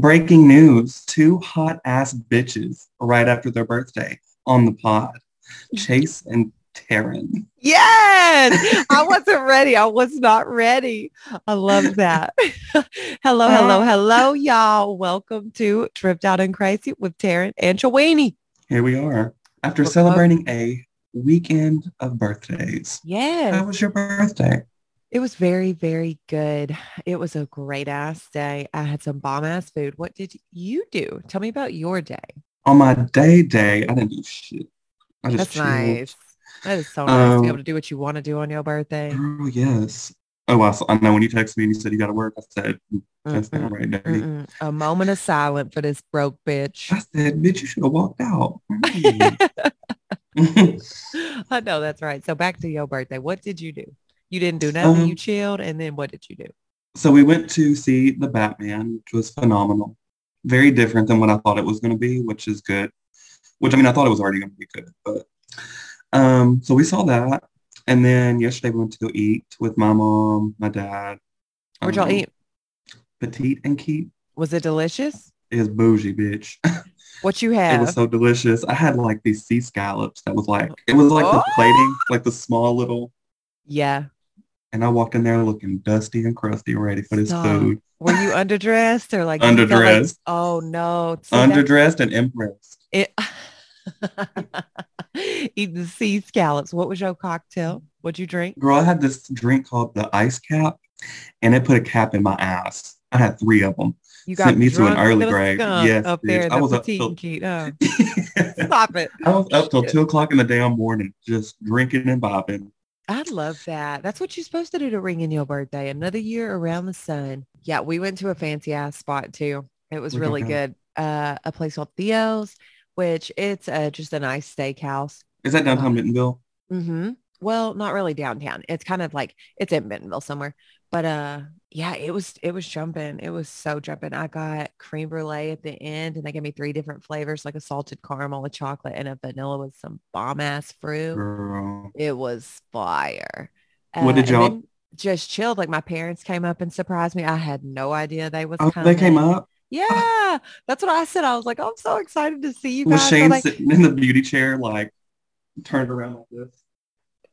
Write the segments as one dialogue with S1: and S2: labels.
S1: Breaking news, two hot ass bitches right after their birthday on the pod. Chase and Taryn.
S2: Yes, I wasn't ready. I was not ready. I love that. hello, uh-huh. hello, hello, y'all. Welcome to Tripped Out in Crazy with Taryn and Chawini.
S1: Here we are. After celebrating a weekend of birthdays.
S2: Yes.
S1: How was your birthday?
S2: It was very, very good. It was a great ass day. I had some bomb ass food. What did you do? Tell me about your day.
S1: On my day day, I didn't do shit. I just
S2: That's
S1: chilled.
S2: nice. That is so nice to
S1: Um,
S2: be able to do what you want to do on your birthday.
S1: Girl, yes. Oh, I, saw, I know when you texted me and you said you got to work, I said, that's
S2: Mm-mm,
S1: not right, daddy.
S2: A moment of silence for this broke bitch.
S1: I said, bitch, you should have walked out. Mm.
S2: I know that's right. So back to your birthday. What did you do? You didn't do nothing.
S1: Um,
S2: you chilled. And then what did you do?
S1: so we went to see the Batman, which was phenomenal. Very different than what I thought it was going to be, which is good. Which, I mean, I thought it was already going to be good, but um, so we saw that. And then yesterday we went to go eat with my mom, my dad.
S2: Where'd y'all
S1: um,
S2: eat?
S1: Petit and Keet
S2: Was it delicious?
S1: is bougie, bitch.
S2: What you
S1: had?
S2: It
S1: was so delicious. I had like these sea scallops that was like, it was like the
S2: Oh.
S1: plating, like the small little,
S2: yeah.
S1: And I walked in there looking dusty and crusty, ready for this
S2: Stop.
S1: food.
S2: Were you underdressed or like felt like-
S1: Underdressed.
S2: oh no. See,
S1: Underdressed and impressed.
S2: It eating sea scallops. What was your cocktail? What'd you drink?
S1: Girl, I had this drink called the ice cap, and it put a cap in my ass. I had three of them.
S2: You
S1: Sent me to an early grave. Yes,
S2: up
S1: bitch.
S2: there.
S1: I was up till-.
S2: Oh,
S1: I
S2: stop it.
S1: was up till two o'clock in the damn morning, just drinking and bopping.
S2: I love that. That's what you're supposed to do to ring in your birthday. Another year around the sun. Yeah, we went to a fancy ass spot too. It was really good. Uh, a place called Theo's, which it's uh, just a nice steakhouse.
S1: Is that downtown
S2: Wow.
S1: Bentonville?
S2: Mm-hmm. Well, not really downtown. It's kind of like it's in Bentonville somewhere. But uh yeah, it was it was jumping. It was so jumping. I got cream brulee at the end and they gave me three different flavors, like a salted caramel, a chocolate, and a vanilla with some bomb ass fruit.
S1: Girl.
S2: It was fire.
S1: What did y'all-
S2: Just chilled. Like my parents came up and surprised me. I had no idea they was
S1: Oh,
S2: coming.
S1: they came up.
S2: Yeah, that's what I said. I was like, I'm so excited to see you guys. So
S1: Shane
S2: they-
S1: sitting in the beauty chair, like turned around like this?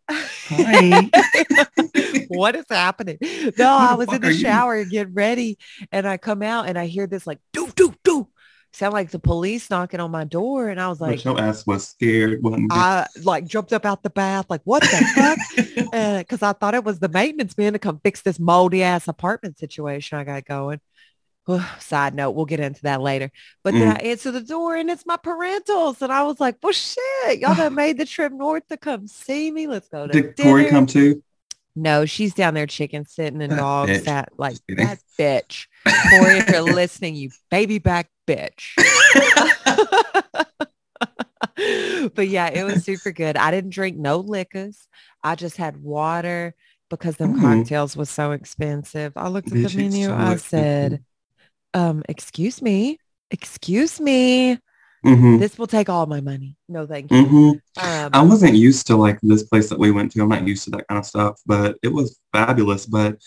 S1: Hi.
S2: what is happening? No, I was in the
S1: are you?
S2: shower getting ready and I come out and I hear this like doo doo doo. Sound like the police knocking on my door and I was like
S1: but your ass was scared?
S2: I like jumped up out the bath like what the heck? Because I thought it was the maintenance man to come fix this moldy ass apartment situation I got going. Side note, we'll get into that later. But then
S1: Mm.
S2: I answer the door and it's my parentals. And I was like, well, shit, y'all done made the trip north to come see me. Let's go to
S1: Did
S2: dinner."
S1: come too?
S2: No, she's down there chicken sitting and
S1: That
S2: dogs
S1: bitch.
S2: sat like that bitch. Corey, if you're listening, you baby back bitch. but yeah, it was super good. I didn't drink no liquors. I just had water because them
S1: Mm.
S2: cocktails was so expensive. I looked at
S1: Bitch,
S2: the menu.
S1: so
S2: I said, um, excuse me, excuse me.
S1: hmm
S2: This will take all my money. No, thank you.
S1: Mm-hmm.
S2: Um,
S1: I wasn't used to like this place that we went to. I'm not used to that kind of stuff, but it was fabulous. But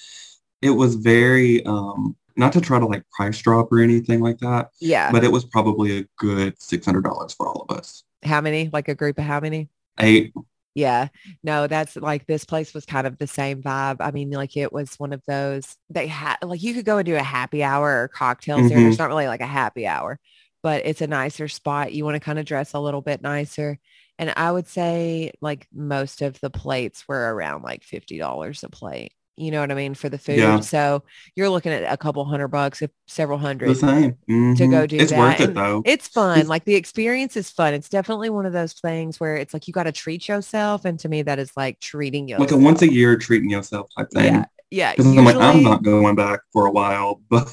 S1: it was very, um, not to try to like price drop or anything like that,
S2: yeah.
S1: but it was probably a good $600 for all of us.
S2: how many? Like a group of how many?
S1: Eight.
S2: Yeah, no, that's like this place was kind of the same vibe. I mean, like it was one of those they had like you could go and do a happy hour or cocktails there.
S1: Mhm.
S2: There's not really like a happy hour, but it's a nicer spot. You want to kind of dress a little bit nicer. And I would say like most of the plates were around like $50 a plate. You know what I mean? For the food.
S1: Yeah.
S2: So you're looking at a couple hundred bucks, if several
S1: The
S2: hundred.
S1: same. Mhm.
S2: go do
S1: It's
S2: that,
S1: worth it though.
S2: It's fun.
S1: It's-
S2: Like the experience is fun. It's definitely one of those things where it's like you got to treat yourself. And to me, that is like treating yourself.
S1: like a once a year treating yourself type thing.
S2: Yeah. Yeah.
S1: Because I'm like, I'm not going back for a while, but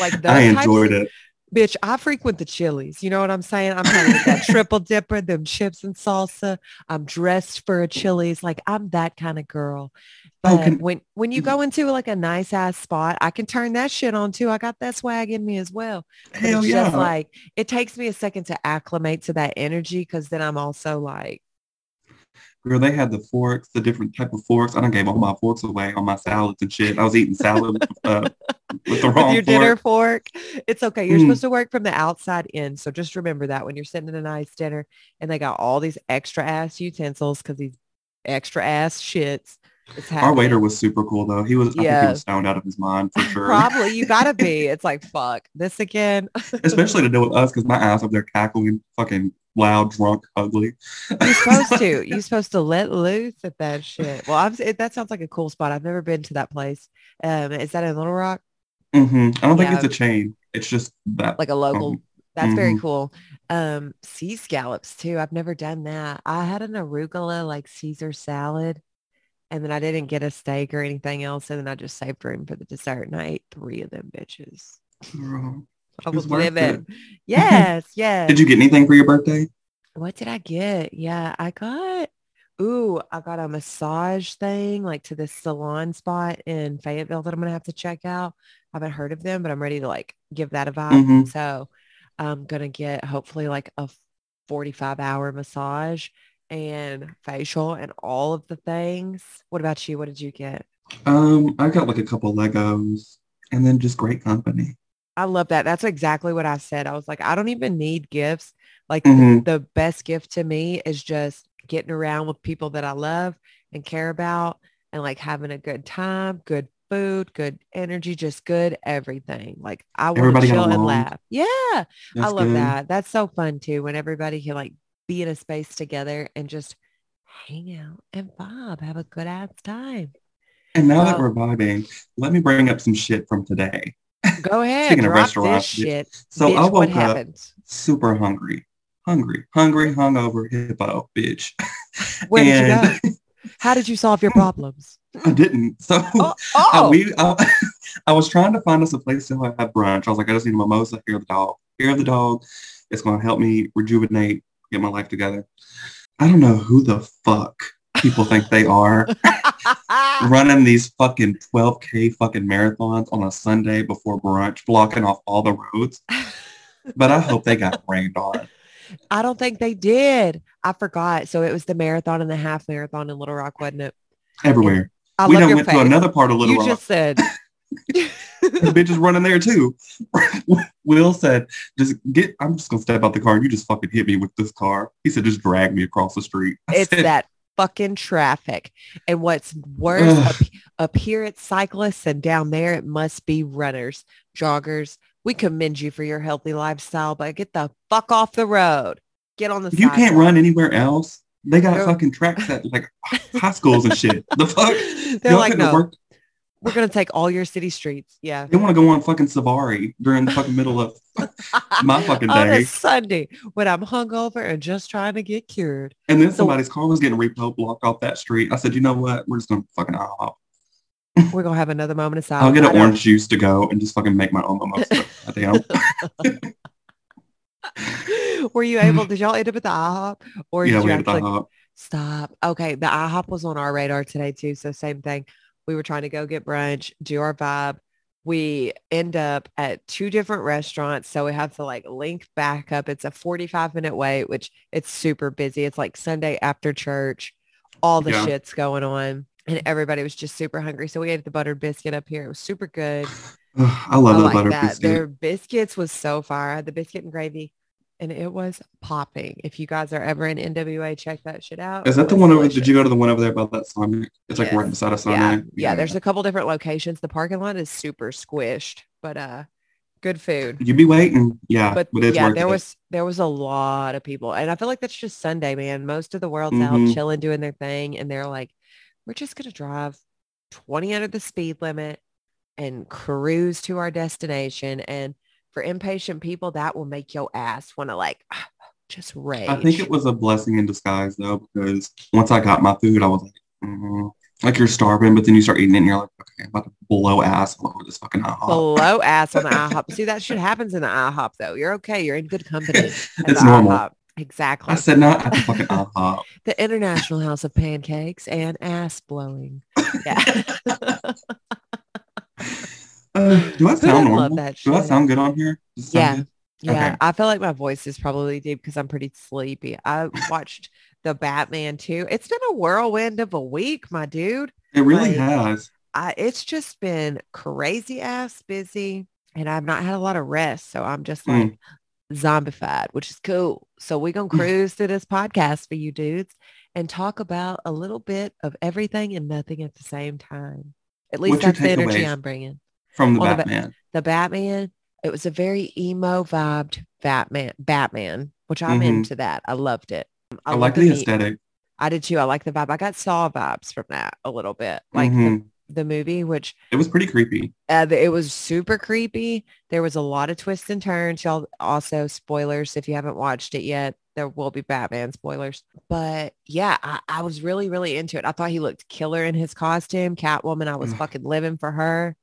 S2: like
S1: I enjoyed it.
S2: Bitch, I frequent the Chili's. You know what I'm saying? I'm get that triple dipper, them chips and salsa. I'm dressed for a Chili's. Like I'm that kind of girl.
S1: Oh,
S2: But when when you mm-hmm. go into like a nice ass spot, I can turn that shit on too. I got that swag in me as well.
S1: Hell
S2: it's
S1: yeah.
S2: just like it takes me a second to acclimate to that energy because then I'm also like,
S1: Girl, they had the forks, the different type of forks. I done gave all my forks away on my salads and shit. I was eating salad with uh, with the
S2: with
S1: wrong
S2: your dinner
S1: fork.
S2: fork. It's okay. You're
S1: Mm.
S2: supposed to work from the outside in. So just remember that when you're sitting at a nice dinner and they got all these extra ass utensils because these extra ass shits.
S1: Our waiter was super cool though. He was, I think he was stoned out of his mind for sure.
S2: Probably you gotta be. It's like fuck this again.
S1: Especially to deal with us because my ass up there cackling, fucking loud, drunk, ugly.
S2: You're supposed to. You're supposed to let loose at that shit. Well, I'm, it, that sounds like a cool spot. I've never been to that place. Um, is that in Little Rock?
S1: hmm I don't think
S2: Yeah.
S1: it's a chain. It's just that.
S2: Like a local?
S1: um,
S2: That's very
S1: mhm.
S2: cool. Um, sea scallops too. I've never done that. I had an arugula like Caesar salad, and then I didn't get a steak or anything else, and then I just saved room for the dessert, and I ate three of them bitches.
S1: Girl.
S2: I
S1: was
S2: was living. Yes, yes.
S1: Did you get anything for your birthday?
S2: What did I get? Yeah, I got, ooh, I got a massage thing like to this salon spot in Fayetteville that I'm going to have to check out. I haven't heard of them, but I'm ready to like give that a vibe.
S1: Mhm.
S2: So I'm going to get hopefully like a 45 hour massage and facial and all of the things. What about you? What did you get?
S1: Um, I got like a couple Legos and then just great company.
S2: I love that. That's exactly what I said. I was like, I don't even need gifts. Like the,
S1: Mhm.
S2: the best gift to me is just getting around with people that I love and care about and like having a good time, good food, good energy, just good everything. Like I want to chill and laugh. Yeah. I love
S1: good.
S2: that. That's so fun too when everybody can like be in a space together and just hang out and vibe, have a good ass time.
S1: And now that we're vibing, let me bring up some shit from today.
S2: Go ahead.
S1: Speaking of restaurants,
S2: shit.
S1: So
S2: Bitch,
S1: I
S2: what
S1: woke up super hungry. Hungry. Hungry, hungover, hippo, bitch.
S2: Where did you go? How did you solve your problems?
S1: I didn't. So
S2: Oh,
S1: I,
S2: oh.
S1: we, I, I was trying to find us a place to have brunch. I was like, I just need a mimosa, hair of the dog. Hair of the dog. It's going to help me rejuvenate, get my life together. I don't know who the fuck people think they are running these fucking 12K fucking marathons on a Sunday before brunch, blocking off all the roads. But I hope they got rained on.
S2: I don't think they did. I forgot. So it was the marathon and the half marathon in Little Rock, wasn't it?
S1: Everywhere.
S2: I
S1: we done went
S2: face.
S1: to another part of Little
S2: you
S1: Rock.
S2: just said.
S1: The bitch is running there too. Will said, just get, I'm just going to step out the car. You just fucking hit me with this car. He said, just drag me across the street. I
S2: it's
S1: said,
S2: that fucking traffic. And what's worse, up, up here it's cyclists and down there it must be runners, joggers. We commend you for your healthy lifestyle, but get the fuck off the road. Get on the
S1: You can't
S2: sidewalk.
S1: run anywhere else. They got
S2: They're-
S1: fucking tracks at like high schools and shit. The fuck?
S2: They're
S1: Y'all
S2: like, no,
S1: worked-
S2: we're going to take all your city streets. Yeah.
S1: They want to go on fucking safari during the fucking middle of my fucking
S2: on
S1: day.
S2: a Sunday when I'm hungover and just trying to get cured.
S1: And then
S2: So-
S1: somebody's car was getting repo blocked off that street. I said, you know what? We're just going to fucking IHOP.
S2: We're gonna have another moment of silence.
S1: I'll get an orange juice to go and just fucking make my own mimosa. Damn.
S2: Were you able? Did y'all end up at the IHOP, or
S1: yeah,
S2: did
S1: we
S2: you
S1: had
S2: actually
S1: IHOP.
S2: stop? Okay, the IHOP was on our radar today too. So same thing. We were trying to go get brunch, do our vibe. We end up at two different restaurants, so we have to like link back up. It's a 45 minute wait, which it's super busy. It's like Sunday after church, all the
S1: Yeah.
S2: shit's going on, and everybody was just super hungry. So we ate the buttered biscuit up here. It was super good.
S1: I love
S2: I
S1: the
S2: like
S1: butter
S2: that.
S1: biscuit.
S2: Their biscuits was so fire. I had the biscuit and gravy and it was popping. If you guys are ever in NWA, check that shit out.
S1: Is that the one over? Did you go to the one over there by that Sonic? It's like right
S2: Yes.
S1: beside a
S2: Yeah,
S1: Sonic.
S2: yeah, There's a couple different locations. The parking lot is super squished, but uh, good food.
S1: You'd be waiting. Yeah,
S2: But yeah, there
S1: it.
S2: was there was a lot of people, and I feel like that's just Sunday, man. Most of the world's
S1: Mhm.
S2: out chilling, doing their thing, and they're like, we're just gonna drive 20 under the speed limit and cruise to our destination. And for impatient people, that will make your ass want to like just rage.
S1: I think it was a blessing in disguise though, because once I got my food, I was like, mm like you're starving, but then you start eating it and you're like, okay, I'm about to blow ass all over this fucking IHOP.
S2: below ass on the IHOP. See, that shit happens in the IHOP though. You're okay. You're in good company.
S1: it's normal.
S2: IHOP. Exactly.
S1: I said not at the fucking IHOP.
S2: the International House of Pancakes and ass blowing. Yeah.
S1: Uh, do I sound
S2: love
S1: normal? Do I sound good on here?
S2: Yeah.
S1: good?
S2: Yeah,
S1: Okay.
S2: I feel like my voice is probably deep because I'm pretty sleepy. I watched the Batman too. It's been a whirlwind of a week, my dude.
S1: It really
S2: Like,
S1: has.
S2: I, it's just been crazy ass busy and I've not had a lot of rest. So I'm just like
S1: Mm.
S2: zombified, which is cool. So we're going to cruise through this podcast for you dudes and talk about a little bit of everything and nothing at the same time. At least
S1: What's
S2: that's the energy? I'm bringing.
S1: From the
S2: the ba-
S1: Batman.
S2: The Batman, it was a very emo vibed Batman, Batman, which I'm
S1: Mhm.
S2: into that. I loved it.
S1: I,
S2: love
S1: like the
S2: me-
S1: aesthetic.
S2: I did too. I like the vibe. I got Saw vibes from that a little bit, like
S1: Mhm.
S2: the, the movie, which
S1: It was pretty creepy.
S2: uh, it was super creepy. There was a lot of twists and turns. Y'all also spoilers if you haven't watched it yet. There will be Batman spoilers. But yeah, I, I was really, really into it. I thought he looked killer in his costume. Catwoman, I was fucking living for her.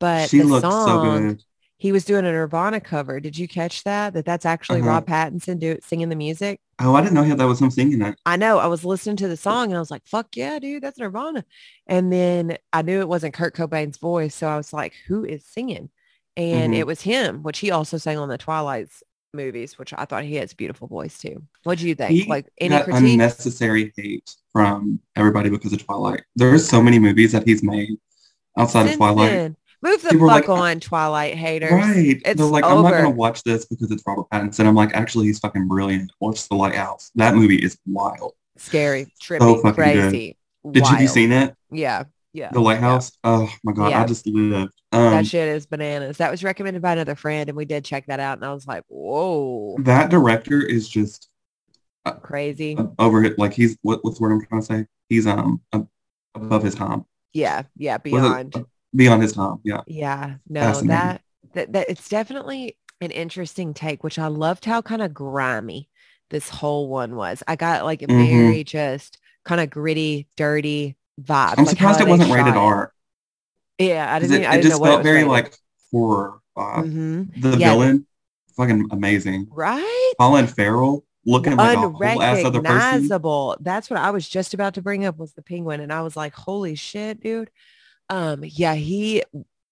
S2: But
S1: she
S2: the
S1: so
S2: song,
S1: good.
S2: he was doing a Nirvana cover. Did you catch that? That that's actually
S1: Uh-huh.
S2: Rob Pattinson do singing the music.
S1: Oh, I didn't know he- that was him singing that.
S2: I know. I was listening to the song and I was like, fuck yeah, dude, that's Nirvana. And then I knew it wasn't Kurt Cobain's voice. So I was like, who is singing? And
S1: Mhm.
S2: it was him, which he also sang on the Twilight's movies, which I thought he has a beautiful voice too. What do you think?
S1: He
S2: like any critique?
S1: unnecessary hate from everybody because of Twilight. There's so many movies that he's made outside of Twilight.
S2: then, Move the
S1: People
S2: fuck
S1: like,
S2: on, Twilight haters.
S1: Right.
S2: It's
S1: They're like, I'm not gonna watch this because it's Robert Pattinson. I'm like, actually, he's fucking brilliant. Watch The Lighthouse. That movie is wild.
S2: Scary, trippy,
S1: So fucking good.
S2: crazy.
S1: Did you have you seen it?
S2: Yeah. Yeah.
S1: The Lighthouse. Oh my god,
S2: Yeah.
S1: I just lived. Um,
S2: that shit is bananas. That was recommended by another friend and we did check that out and I was like, whoa,
S1: that director is just
S2: crazy.
S1: uh, over it. Like he's what, what's the word I'm trying to say? He's um ab- above his time.
S2: Yeah. Yeah. Beyond.
S1: Beyond his time. Yeah.
S2: Yeah, no, that, that that it's definitely an interesting take, which I loved how kind of grimy this whole one was. I got like a
S1: Mhm.
S2: very just kind of gritty, dirty vibe.
S1: I'm
S2: like
S1: surprised it wasn't rated
S2: it.
S1: R.
S2: Yeah, I didn't.
S1: It,
S2: I didn't know
S1: just
S2: it
S1: felt very
S2: rated.
S1: like horror vibe.
S2: Mhm.
S1: The
S2: Yeah.
S1: villain, fucking amazing.
S2: right.
S1: Colin Farrell looking like a whole ass other person.
S2: That's what I was just about to bring up was the penguin, and I was like, "Holy shit, dude!" Um, yeah, he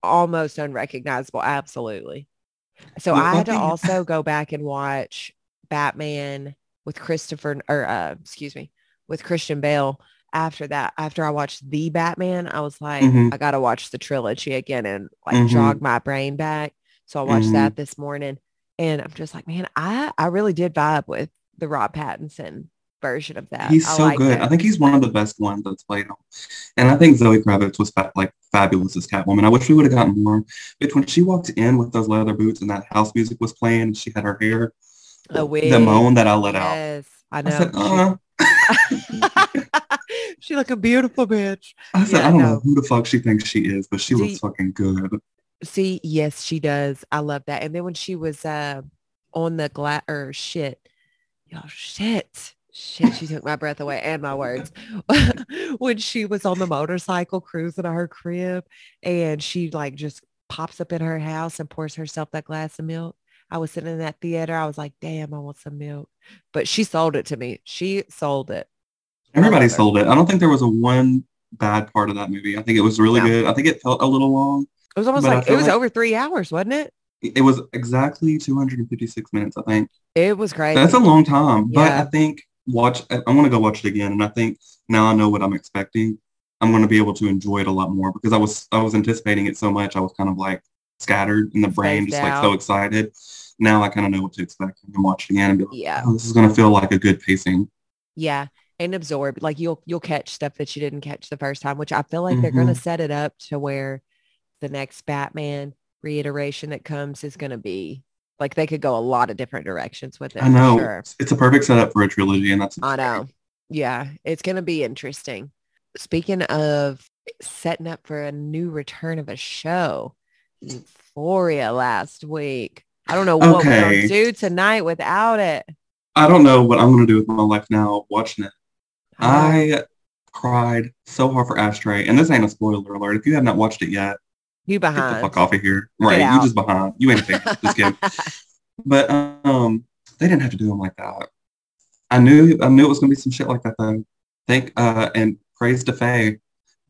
S2: almost unrecognizable. Absolutely. So
S1: Well,
S2: I had to also go back and watch Batman with Christopher, or uh, excuse me, with Christian Bale. After that, after I watched the Batman, I was like,
S1: Mhm.
S2: I gotta watch the trilogy again and like
S1: Mhm.
S2: jog my brain back. So I watched
S1: Mhm.
S2: that this morning, and I'm just like, man, I I really did vibe with the Rob Pattinson version of that.
S1: He's
S2: I
S1: so
S2: liked
S1: good.
S2: it.
S1: I think he's one of the best ones that's played him. And I think Zoe Kravitz was fa- like fabulous as Catwoman. I wish we would have gotten more. But when she walked in with those leather boots and that house music was playing, and she had her hair,
S2: A wig.
S1: the moan that I let out.
S2: Yes, I
S1: I
S2: know.
S1: said, uh,
S2: she like a beautiful bitch.
S1: I said,
S2: Yeah,
S1: I don't
S2: no.
S1: know who the fuck she thinks she is, but she
S2: Do
S1: looks fucking good.
S2: See, yes, she does. I love that. And then when she was uh on the glass or shit, yo, shit, shit, she took my breath away and my words. when she was on the motorcycle cruising to her crib and she like just pops up in her house and pours herself that glass of milk. I was sitting in that theater. I was like, damn, I want some milk. But she sold it to me. She sold it.
S1: Everybody sold it. I don't think there was a one bad part of that movie. I think it was really
S2: No.
S1: good. I think it felt a little long.
S2: It was almost like it was
S1: like-
S2: over three hours, wasn't it?
S1: It was exactly 256 minutes, I think.
S2: It was great.
S1: That's a long time, but
S2: Yeah.
S1: I think watch. I, I want to go watch it again, and I think now I know what I'm expecting. I'm going to be able to enjoy it a lot more because I was I was anticipating it so much. I was kind of like scattered in the brain, just like so excited. Now I kind of know what to expect and watch it again and be like,
S2: yeah.
S1: oh, this is going to feel like a good pacing.
S2: Yeah. And absorb. Like you'll you'll catch stuff that you didn't catch the first time, which I feel like they're gonna mm-hmm. set it up to where the next Batman reiteration that comes is gonna be like they could go a lot of different directions with it.
S1: I know
S2: Sure.
S1: it's, a perfect setup for a trilogy, and that's
S2: I know. Yeah. It's gonna be interesting. Speaking of setting up for a new return of a show, Euphoria last week. I don't know what we're
S1: Okay.
S2: gonna do tonight without it.
S1: I don't know what I'm going to do with my life now watching it.
S2: I know.
S1: I cried so hard for Ashtray, and this ain't a spoiler alert. If you have not watched it yet,
S2: you behind.
S1: get the fuck off of here. Right, you just behind. You ain't a fan. just kidding. But um, they didn't have to do them like that. I knew I knew it was gonna be some shit like that though. Thank uh, and praise to Faye.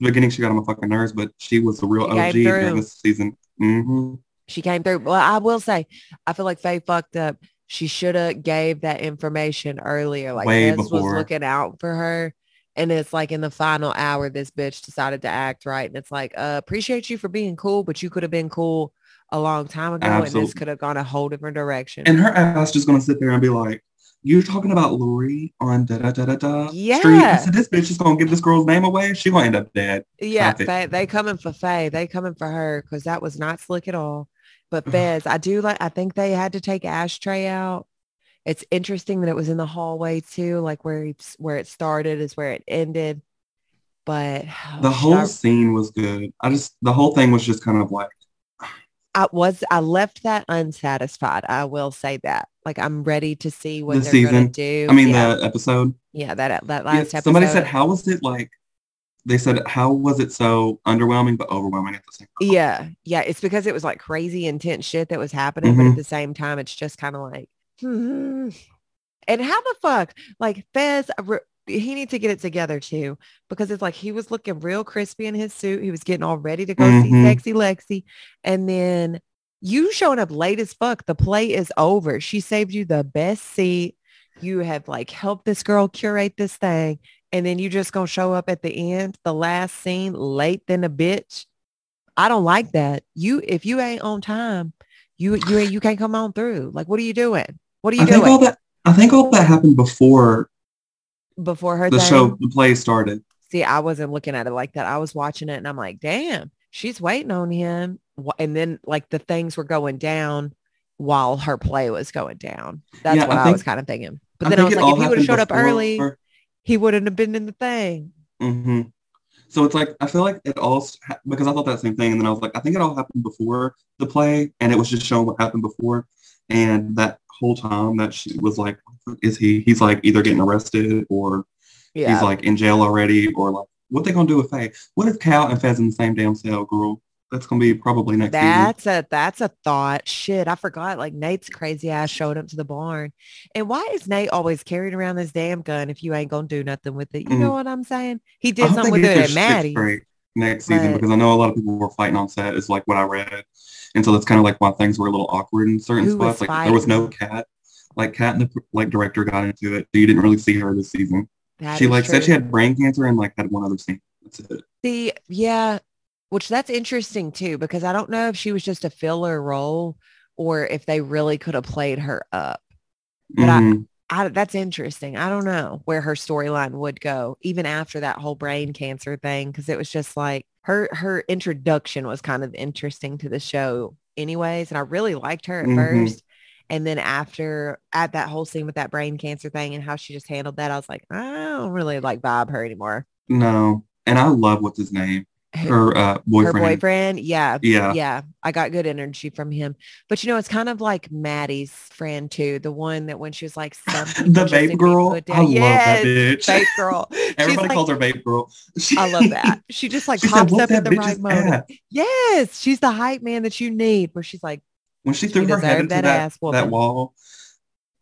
S1: The beginning, she got on my fucking nerves, but she was the real
S2: She
S1: OG during this season. hmm
S2: she came through. Well, I will say, I feel like Faye fucked up. She should have gave that information earlier. Like
S1: Way
S2: was looking out for her And it's like in the final hour, this bitch decided to act right. And it's like, uh, appreciate you for being cool, but you could have been cool a long time ago. And this could have gone a whole different direction.
S1: And her ass just gonna sit there and be like, "You're talking about Laurie on da da da da da street." I
S2: Yeah.
S1: said, "This bitch is gonna give this girl's name away. She gonna end up dead."
S2: yeah, they, they coming for Faye. They coming for her because that was not slick at all. But Fez, I do like, I think they had to take Ashtray out. It's interesting that it was in the hallway too, like where he, where it started is where it ended. But
S1: The whole
S2: shit,
S1: scene was good. I just the whole thing was just kind of like,
S2: I was I left that unsatisfied. I will say that. Like I'm ready to see what
S1: The
S2: they're gonna
S1: season?
S2: do.
S1: I mean,
S2: yeah,
S1: the episode.
S2: yeah, that that
S1: Yeah,
S2: last episode.
S1: somebody said, "How was it like?" They said, "How was it so underwhelming but overwhelming at the same time?"
S2: Yeah, yeah. It's because it was like crazy intense shit that was happening, but
S1: Mhm.
S2: at the same time, it's just kind of like, hmm. And how the fuck, like Fez, uh, he needs to get it together too, because it's like he was looking real crispy in his suit. He was getting all ready to go see
S1: Mhm.
S2: sexy Lexi, and then you showing up late as fuck. The play is over. She saved you the best seat. You have like helped this girl curate this thing, and then you just gonna show up at the end, the last scene, late than a bitch. I don't like that. You if you ain't on time, you you ain't you can't come on through. Like what are you doing? What are you
S1: I think all that. I think all that happened before
S2: before her
S1: the
S2: thing?
S1: show, the play started.
S2: See, I wasn't looking at it like that. I was watching it and I'm like, damn, she's waiting on him. And then like the things were going down while her play was going down. That's
S1: Yeah,
S2: what
S1: I
S2: I, was kind of thinking. But
S1: I
S2: then I, was like, if he would have showed up early,
S1: before-
S2: he wouldn't have been in the thing.
S1: hmm So it's like I feel like it all because I thought that same thing, and then I was like, I think it all happened before the play, and it was just showing what happened before, and that whole time that she was like, is he? He's like either getting arrested or
S2: Yeah.
S1: he's like in jail already, or like what they gonna do with Faye? What if Cal and Fez in the same damn cell, girl? That's gonna be probably next season.
S2: That's a that's a thought. Shit, I forgot. Like Nate's crazy ass showed up to the barn. And why is Nate always carrying around this damn gun if you ain't gonna do nothing with it? You know mm. what I'm saying? He did something with it at
S1: Maddy. next season
S2: But-
S1: because I know a lot of people were fighting on set. Is like what I read, and so that's kind of like why things were a little awkward in certain
S2: Who
S1: spots. Like there was no Kat. Like Kat and the like director got into it, so you didn't really see her this season.
S2: That
S1: she like said she had brain cancer and like had one other scene. That's it.
S2: The yeah, which that's interesting too because I don't know if she was just a filler role or if they really could have played her up. But I-
S1: Mhm.
S2: I, that's interesting. I don't know where her storyline would go, even after that whole brain cancer thing, because it was just like her her introduction was kind of interesting to the show, anyways. And I really liked her at
S1: Mhm.
S2: first, and then after at that whole scene with that brain cancer thing and how she just handled that, I was like, I don't really like vibe her anymore.
S1: no, and I love what's his name, her uh, boyfriend.
S2: her boyfriend. Yeah.
S1: Yeah.
S2: Yeah. I got good energy from him. But you know, it's kind of like Maddy's friend too. The one that when she was like,
S1: the
S2: just need to
S1: vape
S2: be
S1: girl. I
S2: down.
S1: love that bitch.
S2: Babe girl.
S1: Everybody
S2: like-
S1: calls her vape girl. She-
S2: I love that. She just like
S1: She
S2: pops
S1: "Whoop
S2: up at the right moment.
S1: ass."
S2: Yes. She's the hype man that you need where she's like,
S1: When she
S2: She
S1: threw her head into
S2: that
S1: that, wall,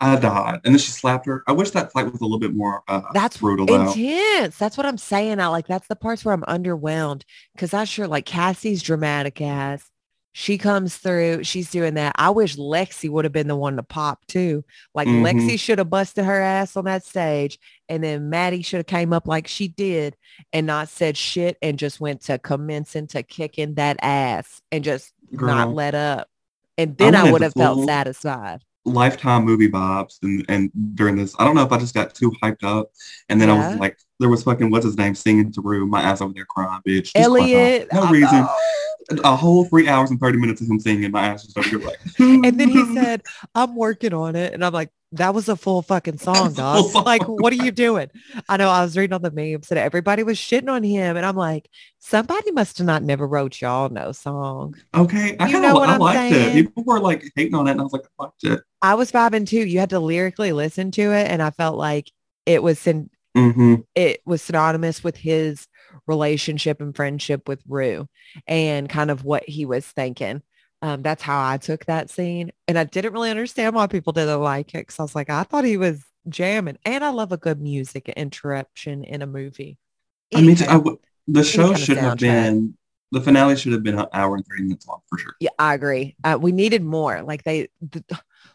S1: I died. And then she slapped her. I wish that fight was a little bit more uh,
S2: that's
S1: brutal though.
S2: intense. That's what I'm saying. I like, that's the parts where I'm underwhelmed because I sure like Cassie's dramatic ass. She comes through. She's doing that. I wish Lexi would have been the one to pop too. Like
S1: Mhm.
S2: Lexi should have busted her ass on that stage, and then Maddy should have came up like she did and not said shit and just went to commencing to kicking that ass and just not let up. And then I,
S1: wanted
S2: would have felt satisfied.
S1: Lifetime movie vibes and, and during this, I don't know if I just got too hyped up and then I was like, there was fucking, what's his name, singing through my ass over there crying, bitch.
S2: Elliot.
S1: No
S2: I
S1: reason.
S2: know.
S1: A whole three hours and 30 minutes of him singing, my ass was over here like.
S2: And then he said, I'm working on it. And I'm like, that was a full fucking song,
S1: full
S2: dog.
S1: song.
S2: Like, what are you doing? I know I was reading on the memes that everybody was shitting on him. And I'm like, somebody must have not never wrote y'all no song.
S1: Okay, I kind
S2: know
S1: of
S2: what
S1: I
S2: I'm
S1: liked
S2: saying?
S1: it. People were like hating on it, and I was like, I liked it.
S2: I was vibing too. You had to lyrically listen to it. And I felt like it was syn-
S1: hmm
S2: it was synonymous with his relationship and friendship with Rue and kind of what he was thinking. Um, that's how I took that scene. And I didn't really understand why people didn't like it. Cause I was like, I thought he was jamming. And I love a good music interruption in a movie.
S1: I mean, I
S2: Anyway,
S1: the show
S2: kind of
S1: should have been the finale should have been an hour and thirty minutes long for sure.
S2: yeah, I agree. Uh, we needed more. Like they, the,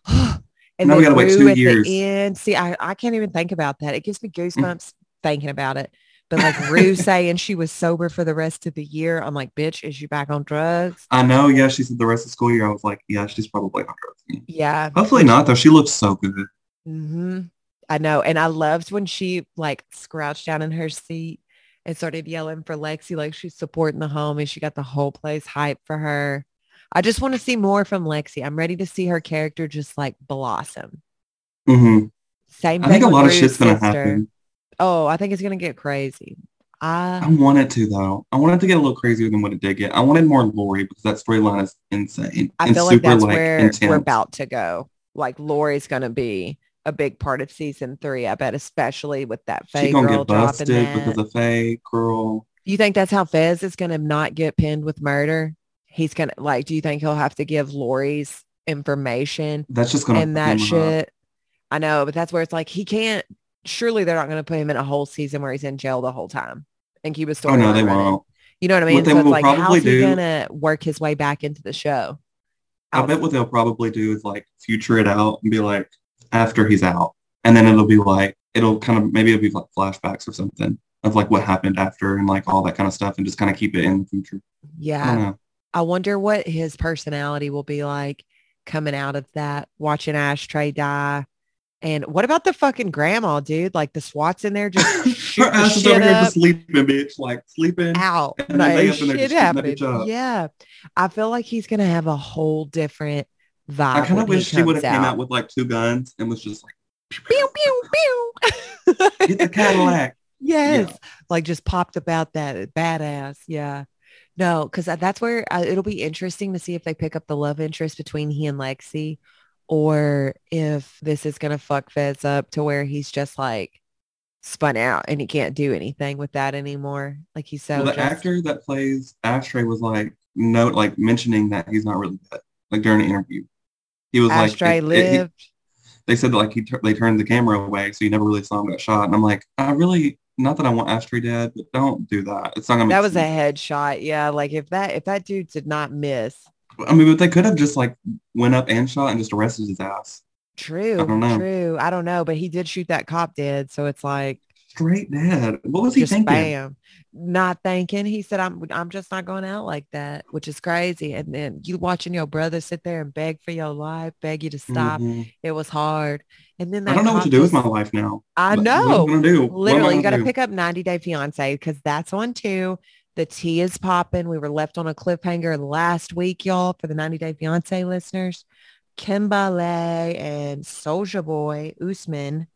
S2: and
S1: Now we gotta wait two
S2: at
S1: years.
S2: the end. See, I, I can't even think about that. It gives me goosebumps thinking about it. But like Rue saying she was sober for the rest of the year, I'm like, bitch, is you back on drugs?
S1: I know. Yeah, she said the rest of school year. I was like, yeah, she's probably on drugs.
S2: Yeah.
S1: Hopefully not, though. She looks so good.
S2: hmm I know. And I loved when she like scrouched down in her seat and started yelling for Lexi, like she's supporting the home and she got the whole place hyped for her. I just want to see more from Lexi. I'm ready to see her character just like blossom.
S1: hmm
S2: Same
S1: I think a lot of shit's gonna happen.
S2: Oh, I think it's gonna get crazy.
S1: I
S2: I
S1: wanted to though. I wanted to get a little crazier than what it did get. I wanted more Laurie because that storyline is insane
S2: I feel like that's
S1: like
S2: where
S1: intense.
S2: we're about to go. Like Laurie's gonna be a big part of season three. I bet, especially with that
S1: She
S2: Faye
S1: gonna
S2: girl
S1: get
S2: dropping
S1: busted
S2: that.
S1: because of Faye girl.
S2: you think that's how Fez is gonna not get pinned with murder? He's gonna like. Do you think he'll have to give Laurie's information
S1: That's just gonna
S2: and that
S1: him up.
S2: shit? I know, but that's where it's like he can't. Surely they're not gonna put him in a whole season where he's in jail the whole time and keep a story.
S1: Oh no, they won't.
S2: You know what I mean?
S1: What they
S2: So it's
S1: will
S2: like, how's
S1: probably
S2: he gonna work his way back into the show?
S1: I bet what they'll probably do is like future it out and be like after he's out, and then it'll be like it'll kind of maybe it'll be like flashbacks or something of like what happened after and like all that kind of stuff, and just kind of keep it in the future.
S2: Yeah.
S1: don't.
S2: I wonder what his personality will be like coming out of that, watching Ashtray die. And what about the fucking grandma, dude? Like the SWAT's in there just
S1: Her ass is over here just sleeping, bitch, like sleeping.
S2: out.
S1: and then they up in there
S2: shit
S1: just shooting at
S2: happening.
S1: each other.
S2: Yeah. I feel like he's to have a whole different vibe.
S1: I kind of wish she would have came out with like two guns and was just like,
S2: pew, pew, pew.
S1: get the Cadillac.
S2: Yes. Like just popped about that badass. Yeah. No, because that's where uh, it'll be interesting to see if they pick up the love interest between he and Lexi or if this is going to fuck Fez up to where he's just like spun out and he can't do anything with that anymore. Like he's so
S1: well, the
S2: just-
S1: actor that plays Ashtray was like, note like mentioning that he's not really dead. Like during an interview, he was
S2: Ashtray
S1: like, it- it- he-
S2: lived.
S1: they said that like he tur- they turned the camera away, so you never really saw him get shot. And I'm like, I really not that I want Ashtray dead, but don't do that. It's not gonna.
S2: that was a
S1: sense.
S2: headshot. Yeah. Like if that, if that dude did not miss,
S1: I mean, but they could have just like went up and shot and just arrested his ass.
S2: true, I
S1: don't know.
S2: true. I don't know, but he did shoot that cop dead. So it's like,
S1: Straight dead. What was he
S2: just
S1: thinking?
S2: bam. Not thinking. He said, I'm I'm just not going out like that, which is crazy. And then you watching your brother sit there and beg for your life, beg you to stop.
S1: Mhm.
S2: It was hard. And then
S1: I don't know what to do with my life now.
S2: I
S1: What- What am I
S2: know.
S1: gonna do? What am I
S2: Literally, you got
S1: gonna
S2: to pick up 90 Day Fiance because that's on too. The tea is popping. We were left on a cliffhanger last week, y'all, for the 90 Day Fiance listeners. Kimberly and Soldier Boy Usman.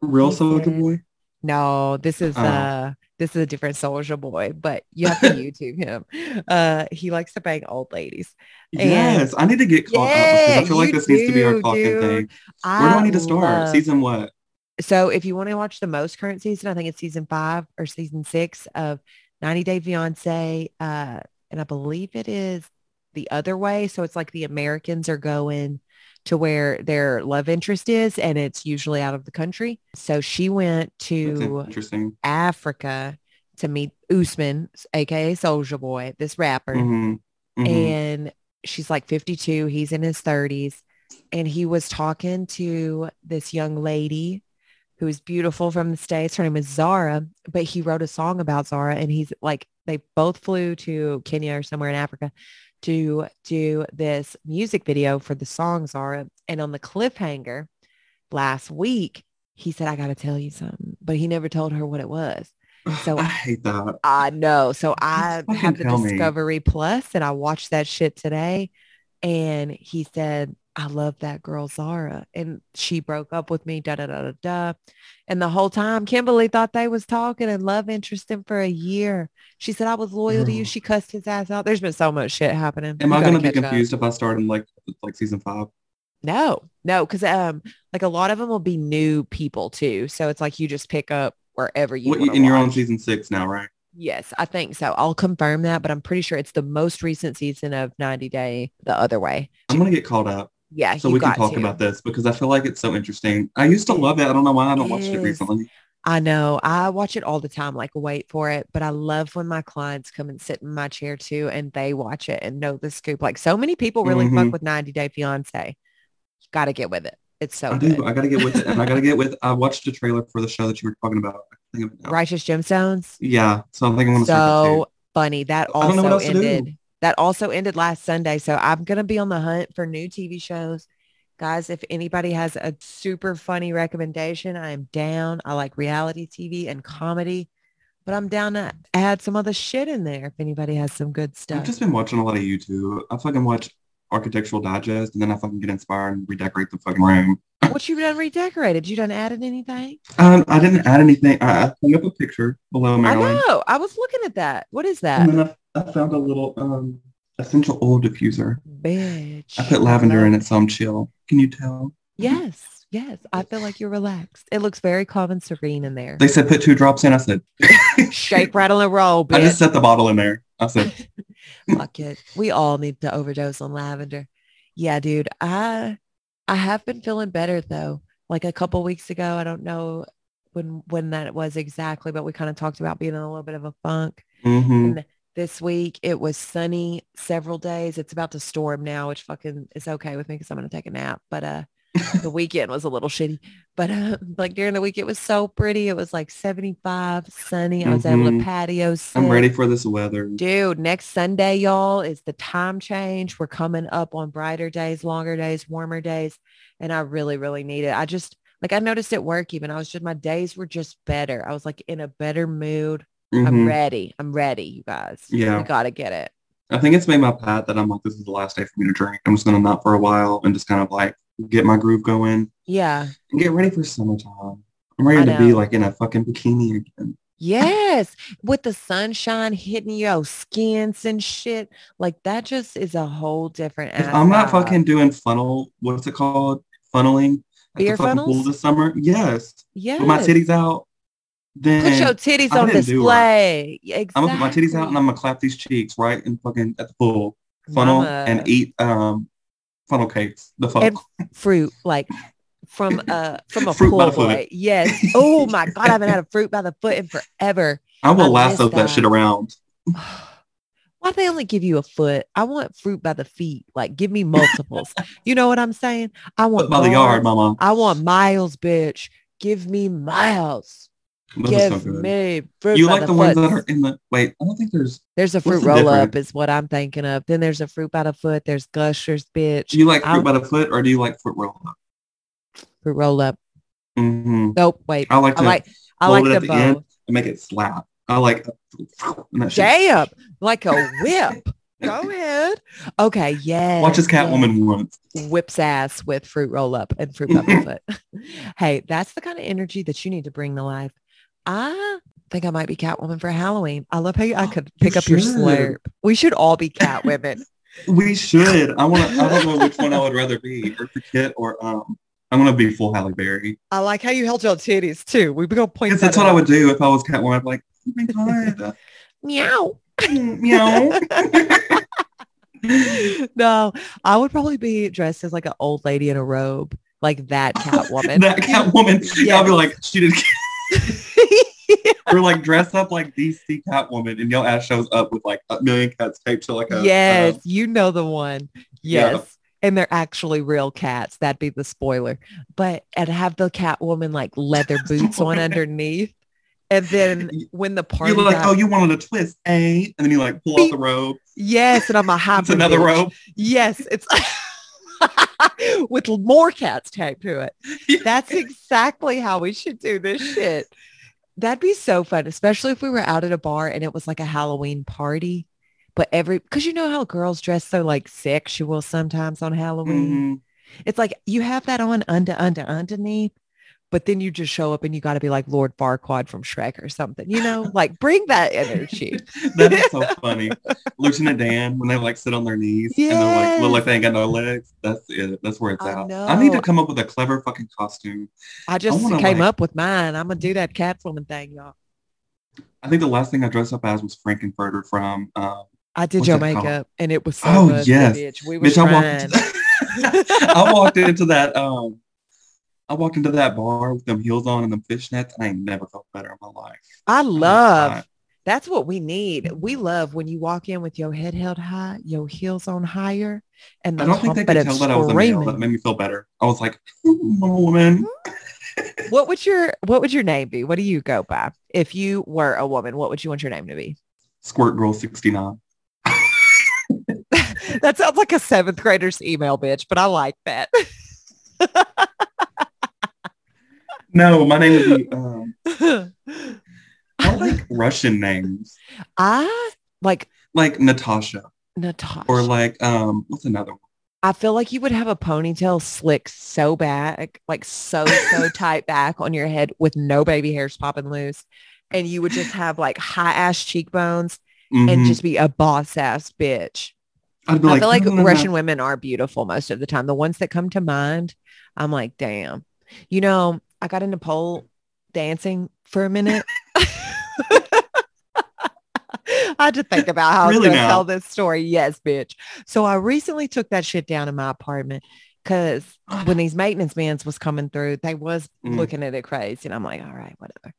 S1: Real Soldier Boy.
S2: No, this is
S1: Oh.
S2: uh this is a different Soldier Boy, but you have to YouTube him. Uh, he likes to bang old ladies. And-
S1: Yes, I need to get caught up because I feel like this needs to be our
S2: do,
S1: talking
S2: dude.
S1: thing. Where do I need to start?
S2: love-
S1: Season what?
S2: So if you want to watch the most current season, I think it's season five or season six of 90 Day Fiance. Uh, and I believe it is the other way. So it's like the Americans are going to where their love interest is, and it's usually out of the country. So she went to
S1: interesting.
S2: Africa to meet Usman, aka Soldier Boy, this rapper.
S1: Mhm, mhm.
S2: And she's like 52. He's in his 30s. And he was talking to this young lady who's beautiful from the States. Her name is Zara, but he wrote a song about Zara. And he's like, they both flew to Kenya or somewhere in Africa to do this music video for the song Zara. And on the cliffhanger last week, he said, I got to tell you something, but he never told her what it was. so-
S1: I hate that.
S2: I know. So I have the. Discovery Plus and I watched that shit today. And he said, I love that girl Zara. And she broke up with me, da da da da da. And the whole time Kimberly thought they was talking and love interesting for a year. She said, I was loyal to you. She cussed his ass out. There's been so much shit happening.
S1: Am I gonna be
S2: catch up.
S1: confused if I start in like like season five?
S2: No, no, because um, like a lot of them will be new people too. So it's like you just pick up wherever you wanna
S1: and you're on season six now, right?
S2: Yes, I think so. I'll confirm that, but I'm pretty sure it's the most recent season of 90 Day the other way.
S1: I'm gonna get called up
S2: Yeah,
S1: so we can talk
S2: to.
S1: about this because I feel like it's so interesting. I used to love it. I don't know why I don't watch it recently.
S2: I know. I watch it all the time, like wait for it. But I love when my clients come and sit in my chair too and they watch it and know the scoop. Like so many people really fuck
S1: Mhm.
S2: with 90 Day Fiance. Got to get with it. It's so
S1: I
S2: good.
S1: do. I gotta get with it, and I gotta get with. I watched the trailer for the show that you were talking about. Think of it.
S2: Righteous Gemstones.
S1: Yeah. So I think I'm gonna start that too.
S2: So funny. That
S1: I don't know what
S2: also
S1: to
S2: ended. That also ended last Sunday. So I'm gonna be on the hunt for new TV shows. Guys, if anybody has a super funny recommendation, I am down. I like reality TV and comedy, but I'm down to add some other shit in there if anybody has some good stuff.
S1: I've just been watching a lot of YouTube. I fucking watch Architectural Digest and then I fucking get inspired and redecorate the fucking room.
S2: what you done redecorated? You done added anything?
S1: Um, I didn't add anything. I, I hung up a picture below
S2: my
S1: room.
S2: I know. I was looking at that. What is that?
S1: I, found a little um essential oil diffuser.
S2: Bitch.
S1: I put lavender in it so I'm chill. Can you tell?
S2: Yes, yes. I feel like you're relaxed. It looks very calm and serene in there.
S1: They said put two drops in. I said,
S2: Shake, rattle, and roll,
S1: I just set the bottle in there. I said,
S2: Fuck it. We all need to overdose on lavender. Yeah, dude. I I have been feeling better though. Like a couple weeks ago, I don't know when when that was exactly, but we kind of talked about being in a little bit of a funk.
S1: mm-hmm.
S2: And this week it was sunny several days. It's about to storm now, which fucking is okay with me because I'm gonna take a nap. But uh the weekend was a little shitty. But uh, like during the week it was so pretty. It was like 75, sunny. I was able to
S1: Mhm.
S2: patio sit.
S1: I'm ready for this weather.
S2: Dude, next Sunday, y'all, is the time change. We're coming up on brighter days, longer days, warmer days. And I really, really need it. I just like I noticed at work even. I was just my days were just better. I was like in a better mood. I'm
S1: Mhm.
S2: ready. I'm ready, you guys.
S1: Yeah.
S2: We gotta get it.
S1: I think it's made my path that I'm like, this is the last day for me to drink. I'm just gonna not for a while and just kind of like get my groove going
S2: Yeah.
S1: and get ready for summertime. I'm ready to be like in a fucking bikini again.
S2: Yes. With the sunshine hitting your skins and shit. Like that just is a whole different
S1: If I'm not fucking doing funnel, what's it called? Funneling at
S2: Beer
S1: the fucking pool this summer. Yes.
S2: yes.
S1: With my titties out. Then
S2: Put your titties
S1: I
S2: on display. Exactly.
S1: I'm gonna put my titties out and I'm gonna clap these cheeks right and fucking at the pool. Funnel
S2: Mama.
S1: and eat um funnel cakes. The fuck.
S2: and fruit like from a from a
S1: Fruit by
S2: pool
S1: the foot.
S2: boy. Yes. Oh my god, I haven't had a fruit by the foot in forever.
S1: I will
S2: I
S1: lasso that.
S2: that.
S1: shit around.
S2: Why they only give you a foot? I want fruit by the feet. Like give me multiples. you know what I'm saying? I want
S1: By the yard, mama.
S2: I want miles, bitch. Give me miles.
S1: Those so
S2: Give me fruit
S1: You like
S2: the,
S1: ones that are in the wait, I don't think there's
S2: There's a fruit roll up is what I'm thinking of. Then there's a fruit by the foot. There's gushers, bitch.
S1: do you like fruit
S2: I'll-
S1: by the foot or do you like fruit roll up?
S2: fruit roll up.
S1: Mm-hmm.
S2: Nope, wait.
S1: I like
S2: I like I like the
S1: the
S2: bow.
S1: and make it slap. I like shit-
S2: Damn, like a whip. Go ahead. Okay, yeah.
S1: Watch this Catwoman once.
S2: whips ass with fruit roll up and fruit by the foot. hey, that's the kind of energy that you need to bring to life. I think I might be Catwoman for Halloween. I love how you, I could
S1: You
S2: pick up your
S1: should.
S2: slurp. We should all be Catwomen.
S1: We should. I want to. I don't know which one I would rather be, Eartha Kitt or um. I'm gonna be full Halle Berry.
S2: I like how you held your titties too. We go point
S1: Because that's what I would do if I was Catwoman. I'd be like, oh my god,
S2: Meow.
S1: meow.
S2: no, I would probably be dressed as like an old lady in a robe, like that Catwoman.
S1: that Catwoman. Yeah, I'll be like, she did. Or like dress up like DC Catwoman, and your ass shows up with like a million cats taped to like a.
S2: yes,
S1: uh,
S2: you know the one.
S1: Yeah.
S2: Yes. And they're actually real cats. That'd be the spoiler. But and have the Catwoman like leather boots on underneath. And then when the party
S1: you're like,
S2: got-
S1: oh, you wanted a twist, eh? And then you like pull off the robe.
S2: yes, and I'm a
S1: It's
S2: hybrid.
S1: another
S2: bitch.
S1: robe.
S2: Yes, it's with more cats taped to it. That's exactly how we should do this shit. That'd be so fun, especially if we were out at a bar and it was like a Halloween party. But every, because you know how girls dress so like sexual sometimes on Halloween.
S1: Mhm.
S2: It's like you have that on under, under, underneath, but then you just show up and you got to be like Lord Farquaad from Shrek or something, you know, like bring that energy.
S1: that is so funny. Lieutenant Dan, when they like sit on their knees and they're like look like they ain't got no legs. That's it. That's where it's
S2: I
S1: at. I need to come up with a clever fucking costume.
S2: I just
S1: wanna,
S2: came
S1: like-
S2: up with mine. I'm going to do that Catwoman thing, y'all.
S1: I think the last thing I dressed up as was Frank-N-Furter from um
S2: I did your
S1: that called?
S2: makeup and it was so
S1: Oh,
S2: good,
S1: yes.
S2: bitch. We were
S1: bitch, I walked into I walked into that um I walked into that bar with them heels on and them fishnets and I ain't never felt better in my life.
S2: I love that's what we need. We love when you walk in with your head held high, your heels on higher, and the
S1: I don't think they could tell that I was a male. That made me feel better. I was like, I'm a woman. Hmm.
S2: what would your what would your name be? What do you go by? If you were a woman, what would you want your name to be?
S1: Squirt Girl 69.
S2: that sounds like a seventh grader's email, bitch, but I like that.
S1: no, my name would be um, I like Russian names.
S2: I like
S1: like Natasha.
S2: Natasha.
S1: Or like um what's another one?
S2: I feel like you would have a ponytail slicked so back, like so, so tight back on your head with no baby hairs popping loose. And you would just have like high ass cheekbones mm-hmm. and just be a boss ass bitch. I like, feel like no, no, Russian no. women are beautiful most of the time. The ones that come to mind, I'm like, damn. You know, I got into pole dancing for a minute. I had to think about how really I was going to tell this story. Yes, bitch. So I recently took that shit down in my apartment because when these maintenance men was coming through, they was mm. looking at it crazy. And I'm like, all right, whatever.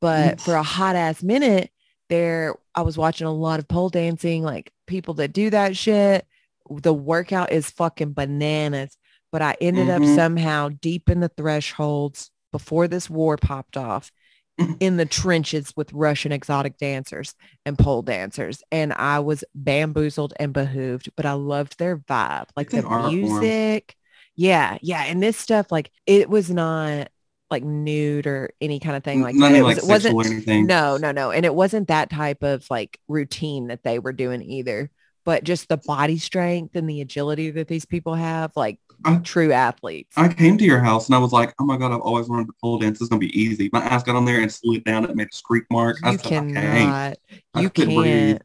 S2: But mm. for a hot ass minute there, I was watching a lot of pole dancing, like people that do that shit. The workout is fucking bananas. But I ended mm-hmm. up somehow deep in the thresholds before this war popped off in the trenches with Russian exotic dancers and pole dancers. And I was bamboozled and behooved, but I loved their vibe, like it's the music. Yeah. Yeah. And this stuff, like it was not like nude or any kind of thing like
S1: Nothing
S2: that. It,
S1: was,
S2: like
S1: it wasn't,
S2: no, no, no. And it wasn't that type of like routine that they were doing either but just the body strength and the agility that these people have, like I, true athletes.
S1: I came to your house and I was like, oh my God, I've always wanted to pole dance. It's going to be easy. My ass got on there and slid down. It made a streak mark.
S2: You I said, cannot. I you can't. Breathe.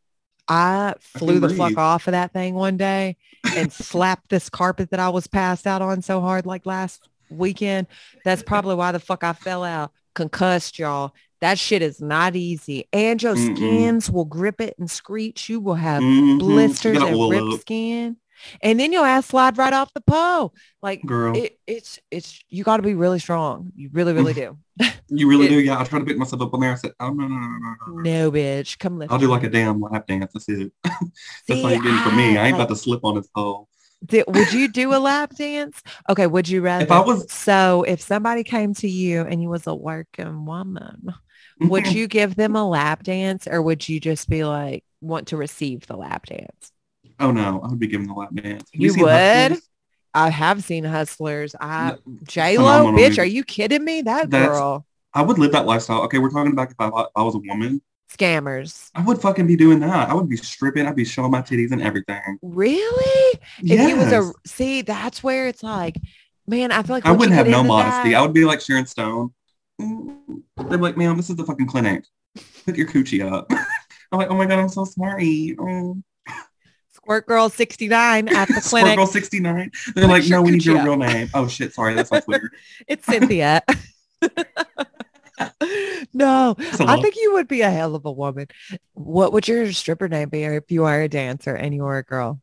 S2: I flew I the breathe. fuck off of that thing one day and slapped this carpet that I was passed out on so hard like last weekend. That's probably why the fuck I fell out. Concussed, y'all. That shit is not easy. And your Mm-mm. skins will grip it and screech. You will have mm-hmm. blisters and ripped skin. And then your ass slide right off the pole. Like Girl. It, it's it's you got to be really strong. You really really mm-hmm. do.
S1: you really it, do. Yeah, I tried to pick myself up on there. I said, "Oh no no no no
S2: no." No, bitch, come lift.
S1: I'll do like a damn lap dance. That's it. That's See, all you're getting for me. I ain't about to slip on this pole.
S2: Did, would you do a lap dance? Okay, would you rather?
S1: If I was
S2: so, if somebody came to you and you was a working woman, would mm-hmm. you give them a lap dance or would you just be like want to receive the lap dance?
S1: Oh no, I would be giving the lap dance.
S2: Have you, you would? Hustlers? I have seen hustlers. I J Lo, bitch, are you kidding me? That girl.
S1: I would live that lifestyle. Okay, we're talking about if I, if I was a woman.
S2: Scammers.
S1: I would fucking be doing that. I would be stripping. I'd be showing my titties and everything.
S2: Really? Yes. If he was a see, that's where it's like, man, I feel like
S1: I wouldn't have no modesty. That, I would be like Sharon Stone. They're like, ma'am, this is the fucking clinic. Put your coochie up. I'm like, oh my God, I'm so sorry. Oh.
S2: Squirt Girl 69 at the clinic. Squirt
S1: Girl 69. They're Put like, no, we need your up. real name. Oh shit, sorry, that's on Twitter.
S2: it's Cynthia. no, I think you would be a hell of a woman. What would your stripper name be if you are a dancer and you are a girl?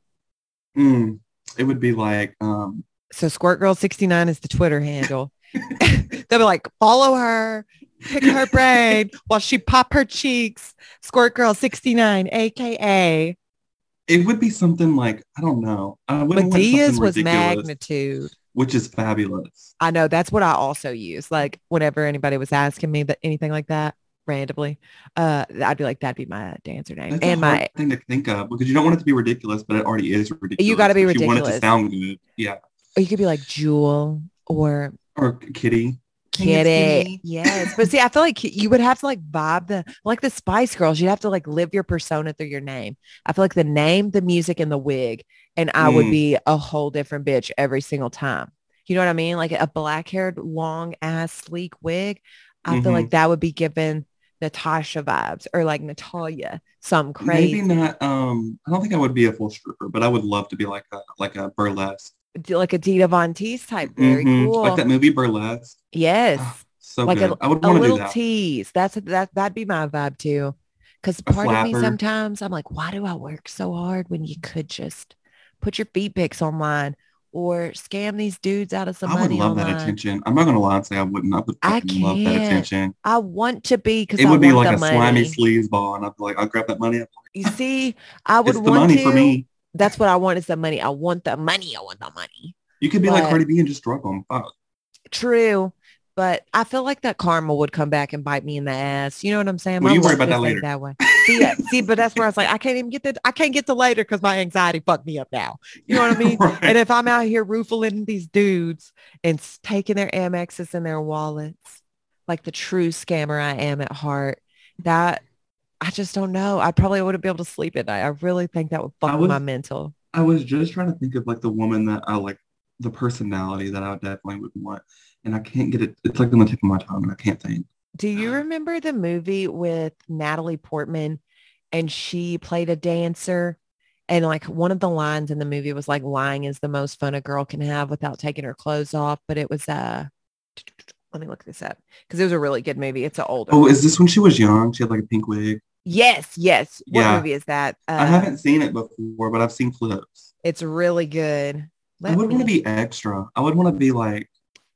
S1: Mm, it would be like um
S2: so Squirt Girl 69 is the Twitter handle. They'll be like, follow her, pick her brain while she pop her cheeks. Squirt Girl 69, aka.
S1: It would be something like, I don't know. I
S2: Madea's was magnitude.
S1: Which is fabulous.
S2: I know. That's what I also use. Like whenever anybody was asking me that anything like that randomly, uh, I'd be like, that'd be my dancer name.
S1: That's
S2: and my
S1: thing to think of because you don't want it to be ridiculous, but it already is ridiculous.
S2: You got to be ridiculous. You want
S1: it to sound good. Yeah.
S2: Or you could be like Jewel or
S1: or Kitty.
S2: Kitty. Yes. But see, I feel like you would have to like vibe the like the Spice Girls. You'd have to like live your persona through your name. I feel like the name, the music, and the wig, and I mm. would be a whole different bitch every single time. You know what I mean? Like a black haired, long ass, sleek wig. I mm-hmm. feel like mm-hmm. that would be given Natasha vibes or like Natalia, some crazy.
S1: Maybe not. Um, I don't think I would be a full stripper, but I would love to be like a like a burlesque
S2: like a Dita Von Teese type. Very mm-hmm. cool.
S1: Like that movie Burlesque.
S2: Yes.
S1: Oh, so like good. A, I would want to do that.
S2: tease. That's that that'd be my vibe too. Because part of me sometimes I'm like, why do I work so hard when you could just put your feet pics online or scam these dudes out of some
S1: I
S2: money?
S1: I would love
S2: online.
S1: that attention. I'm not gonna lie and say I wouldn't. I would
S2: I can't. love that attention. I want to be because
S1: it
S2: would
S1: I be like a
S2: money.
S1: slimy sleaze ball, and I'd be like, I'll grab that money.
S2: You see, I would it's want the money to, for me. That's what I want is the money. I want the money. I want the money.
S1: You could be but, like Cardi B and just drug them. Fuck.
S2: True. But I feel like that karma would come back and bite me in the ass. You know what I'm saying?
S1: Well,
S2: My
S1: you worry about that later.
S2: That way. See, yeah, see, but that's where I was like, I can't even get the, I can't get to later because my anxiety fucked me up now. You know what I mean?
S1: Right.
S2: And if I'm out here roofing these dudes and taking their Amexes and their wallets, like the true scammer I am at heart, that I just don't know. I probably wouldn't be able to sleep at night. I really think that would fuck with my mental.
S1: I was just trying to think of like the woman that I like, the personality that I definitely would want, and I can't get it. It's like on the tip of my tongue, and I can't think.
S2: Do you remember the movie with Natalie Portman and she played a dancer? And like one of the lines in the movie was like lying is the most fun a girl can have without taking her clothes off. But it was uh let me look this up because it was a really good movie. It's an older.
S1: Oh, is this when she was young? She had like a pink wig.
S2: yes, yes. What
S1: Yeah.
S2: movie is that? Uh,
S1: I haven't seen it before, but I've seen clips.
S2: It's really good.
S1: I
S2: Let
S1: would want to be extra. I would want to be like,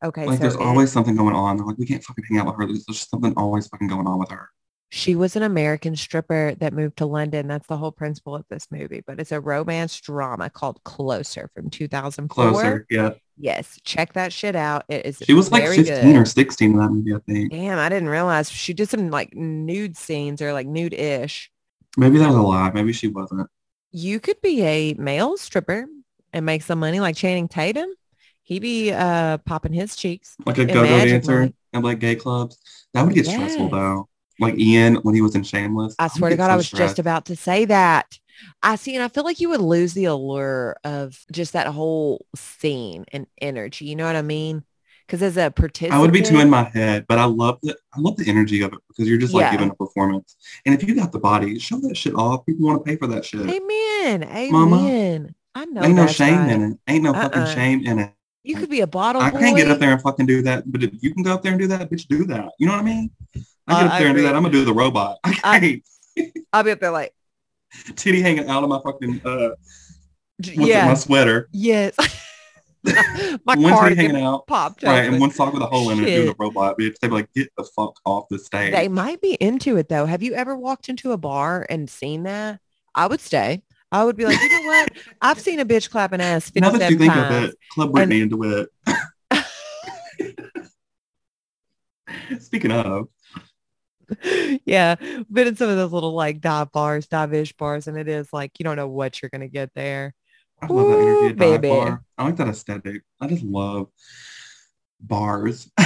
S2: okay.
S1: like
S2: so
S1: there's
S2: it-
S1: always something going on. Like we can't fucking hang out with her. There's just something always fucking going on with her.
S2: She was an American stripper that moved to London. That's the whole principle of this movie. But it's a romance drama called Closer from 2004.
S1: Closer, yeah.
S2: Yes, check that shit out. It is
S1: She was like
S2: very
S1: 15
S2: good.
S1: or 16 in that movie, I think.
S2: Damn, I didn't realize she did some like nude scenes or like nude-ish.
S1: Maybe that was a lie. Maybe she wasn't.
S2: You could be a male stripper and make some money like Channing Tatum. He be uh popping his cheeks.
S1: Like a go-go
S2: Imagine,
S1: dancer
S2: like-
S1: and like gay clubs. That would get stressful though. Like Ian when he was in Shameless.
S2: I swear to God,
S1: so
S2: I was
S1: stressed.
S2: just about to say that. I see, and I feel like you would lose the allure of just that whole scene and energy. You know what I mean? Because as a participant,
S1: I would be too in my head, but I love the I love the energy of it because you're just like
S2: Yeah.
S1: giving a performance. And if you got the body, show that shit off. People want to pay for that shit.
S2: Amen. Amen.
S1: Mama,
S2: I know.
S1: Ain't no shame
S2: right.
S1: in it. Ain't no
S2: Uh-uh.
S1: fucking shame in it.
S2: You could be a bottle
S1: I
S2: boy.
S1: can't get up there and fucking do that, but if you can go up there and do that, bitch, do that. You know what I mean? I
S2: Uh,
S1: get up
S2: I
S1: there and do that. I'm gonna do the robot. I.
S2: I'll be up there like,
S1: Titty hanging out of my fucking uh, it,
S2: yeah,
S1: my sweater.
S2: yes. my
S1: one
S2: cardigan
S1: hanging out,
S2: popped
S1: right,
S2: open.
S1: and one sock with a hole in it, doing the robot. Bitch, they'd be like, get the fuck off the stage.
S2: They might be into it though. Have you ever walked into a bar and seen that? I would stay. I would be like, you know what? I've seen a bitch clapping ass
S1: now that you
S2: 57
S1: think
S2: times.
S1: of it, Club Britney into it. Speaking of,
S2: yeah, been in some of those little like dive bars, dive-ish bars, and it is like you don't know what you're gonna get there.
S1: I love that energy
S2: Ooh,
S1: dive
S2: baby.
S1: bar. I like that aesthetic. I just love bars.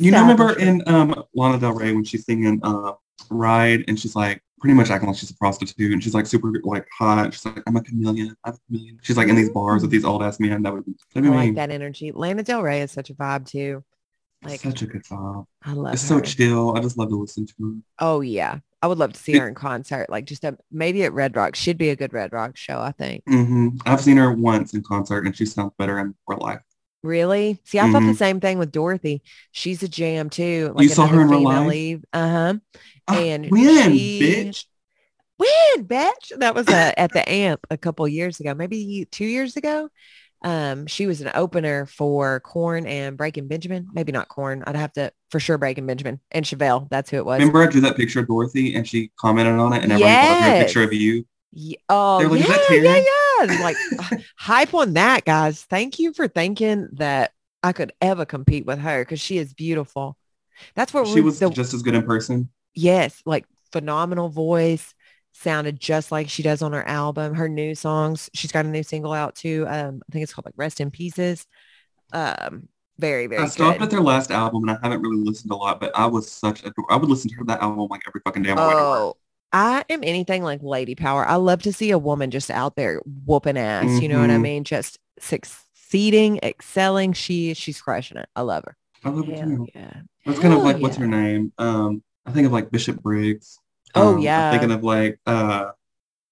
S1: You know, remember in um, Lana Del Rey when she's singing uh, "Ride" and she's like pretty much acting like she's a prostitute and she's like super like hot. She's like, "I'm a chameleon. I'm a chameleon." She's like in these bars with these old ass men. That would that'd
S2: I
S1: be
S2: like that energy. Lana Del Rey is such a vibe too. Like
S1: Such a good vibe.
S2: I love
S1: It's
S2: her.
S1: so chill. I just love to listen to her.
S2: Oh yeah. I would love to see her in concert. Like just a, maybe at Red Rock. Should be a good Red Rock show, I think.
S1: Mm-hmm. I've seen her once in concert and she sounds better in real life.
S2: Really? See, I thought the
S1: Mhm.
S2: same thing with Dorothy. She's a jam too.
S1: You saw her in real life?
S2: lead. Uh-huh.
S1: Ah,
S2: And
S1: when,
S2: she-
S1: bitch?
S2: When, bitch? That was uh, at the AMP a couple years ago, maybe two years ago. Um, she was an opener for Korn and Breaking Benjamin. Maybe not Korn. I'd have to for sure Breaking Benjamin and Chevelle. That's who it was.
S1: Remember I drew that picture of Dorothy and she commented on it and everyone I drew a picture of you.
S2: Ye- oh,
S1: like, "Is
S2: yeah, yeah, yeah. Like hype on that, guys. Thank you for thinking that I could ever compete with her because she is beautiful. That's what
S1: She was
S2: the,
S1: just as good in person.
S2: Yes, like phenomenal voice. Sounded just like she does on her album. Her new songs. She's got a new single out too. Um, I think it's called like Rest in Pieces. Um, very, very
S1: I stopped
S2: good.
S1: at their last album and I haven't really listened a lot, but I was such a, I would listen to that album like every fucking day on my way to work.
S2: Oh, I am anything like lady power. I love to see a woman just out there whooping ass. You know what I
S1: Mhm.
S2: mean? Just succeeding, excelling. She she's crushing it. I love her.
S1: I love
S2: Hell
S1: too.
S2: yeah.
S1: That's kind of
S2: Hell
S1: like, what's her name? Um, I think of like Bishop Briggs.
S2: Oh,
S1: Um,
S2: yeah.
S1: I'm thinking of like, uh,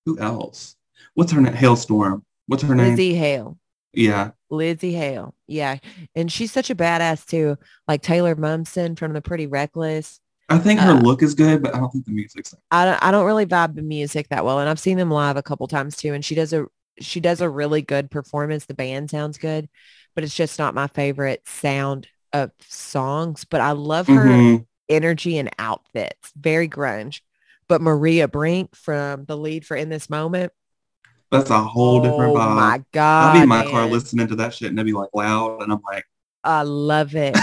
S1: who else? What's her name? Halestorm. What's her name?
S2: Lzzy Hale.
S1: Yeah.
S2: Lzzy Hale. Yeah. And she's such a badass too. Like Taylor Momsen from the Pretty Reckless.
S1: I think her
S2: Uh,
S1: look is good, but I don't think the music's
S2: I don't, I don't really vibe the music that well. And I've seen them live a couple times too. And she does a she does a really good performance. The band sounds good, but it's just not my favorite sound of songs. But I love her
S1: Mhm.
S2: Energy and outfits. Very grunge. But Maria Brink from the lead for In This Moment,
S1: That's a whole different vibe.
S2: Oh my god!
S1: I'll be in my car listening to that shit and it'll be like loud and I'm like,
S2: I love it.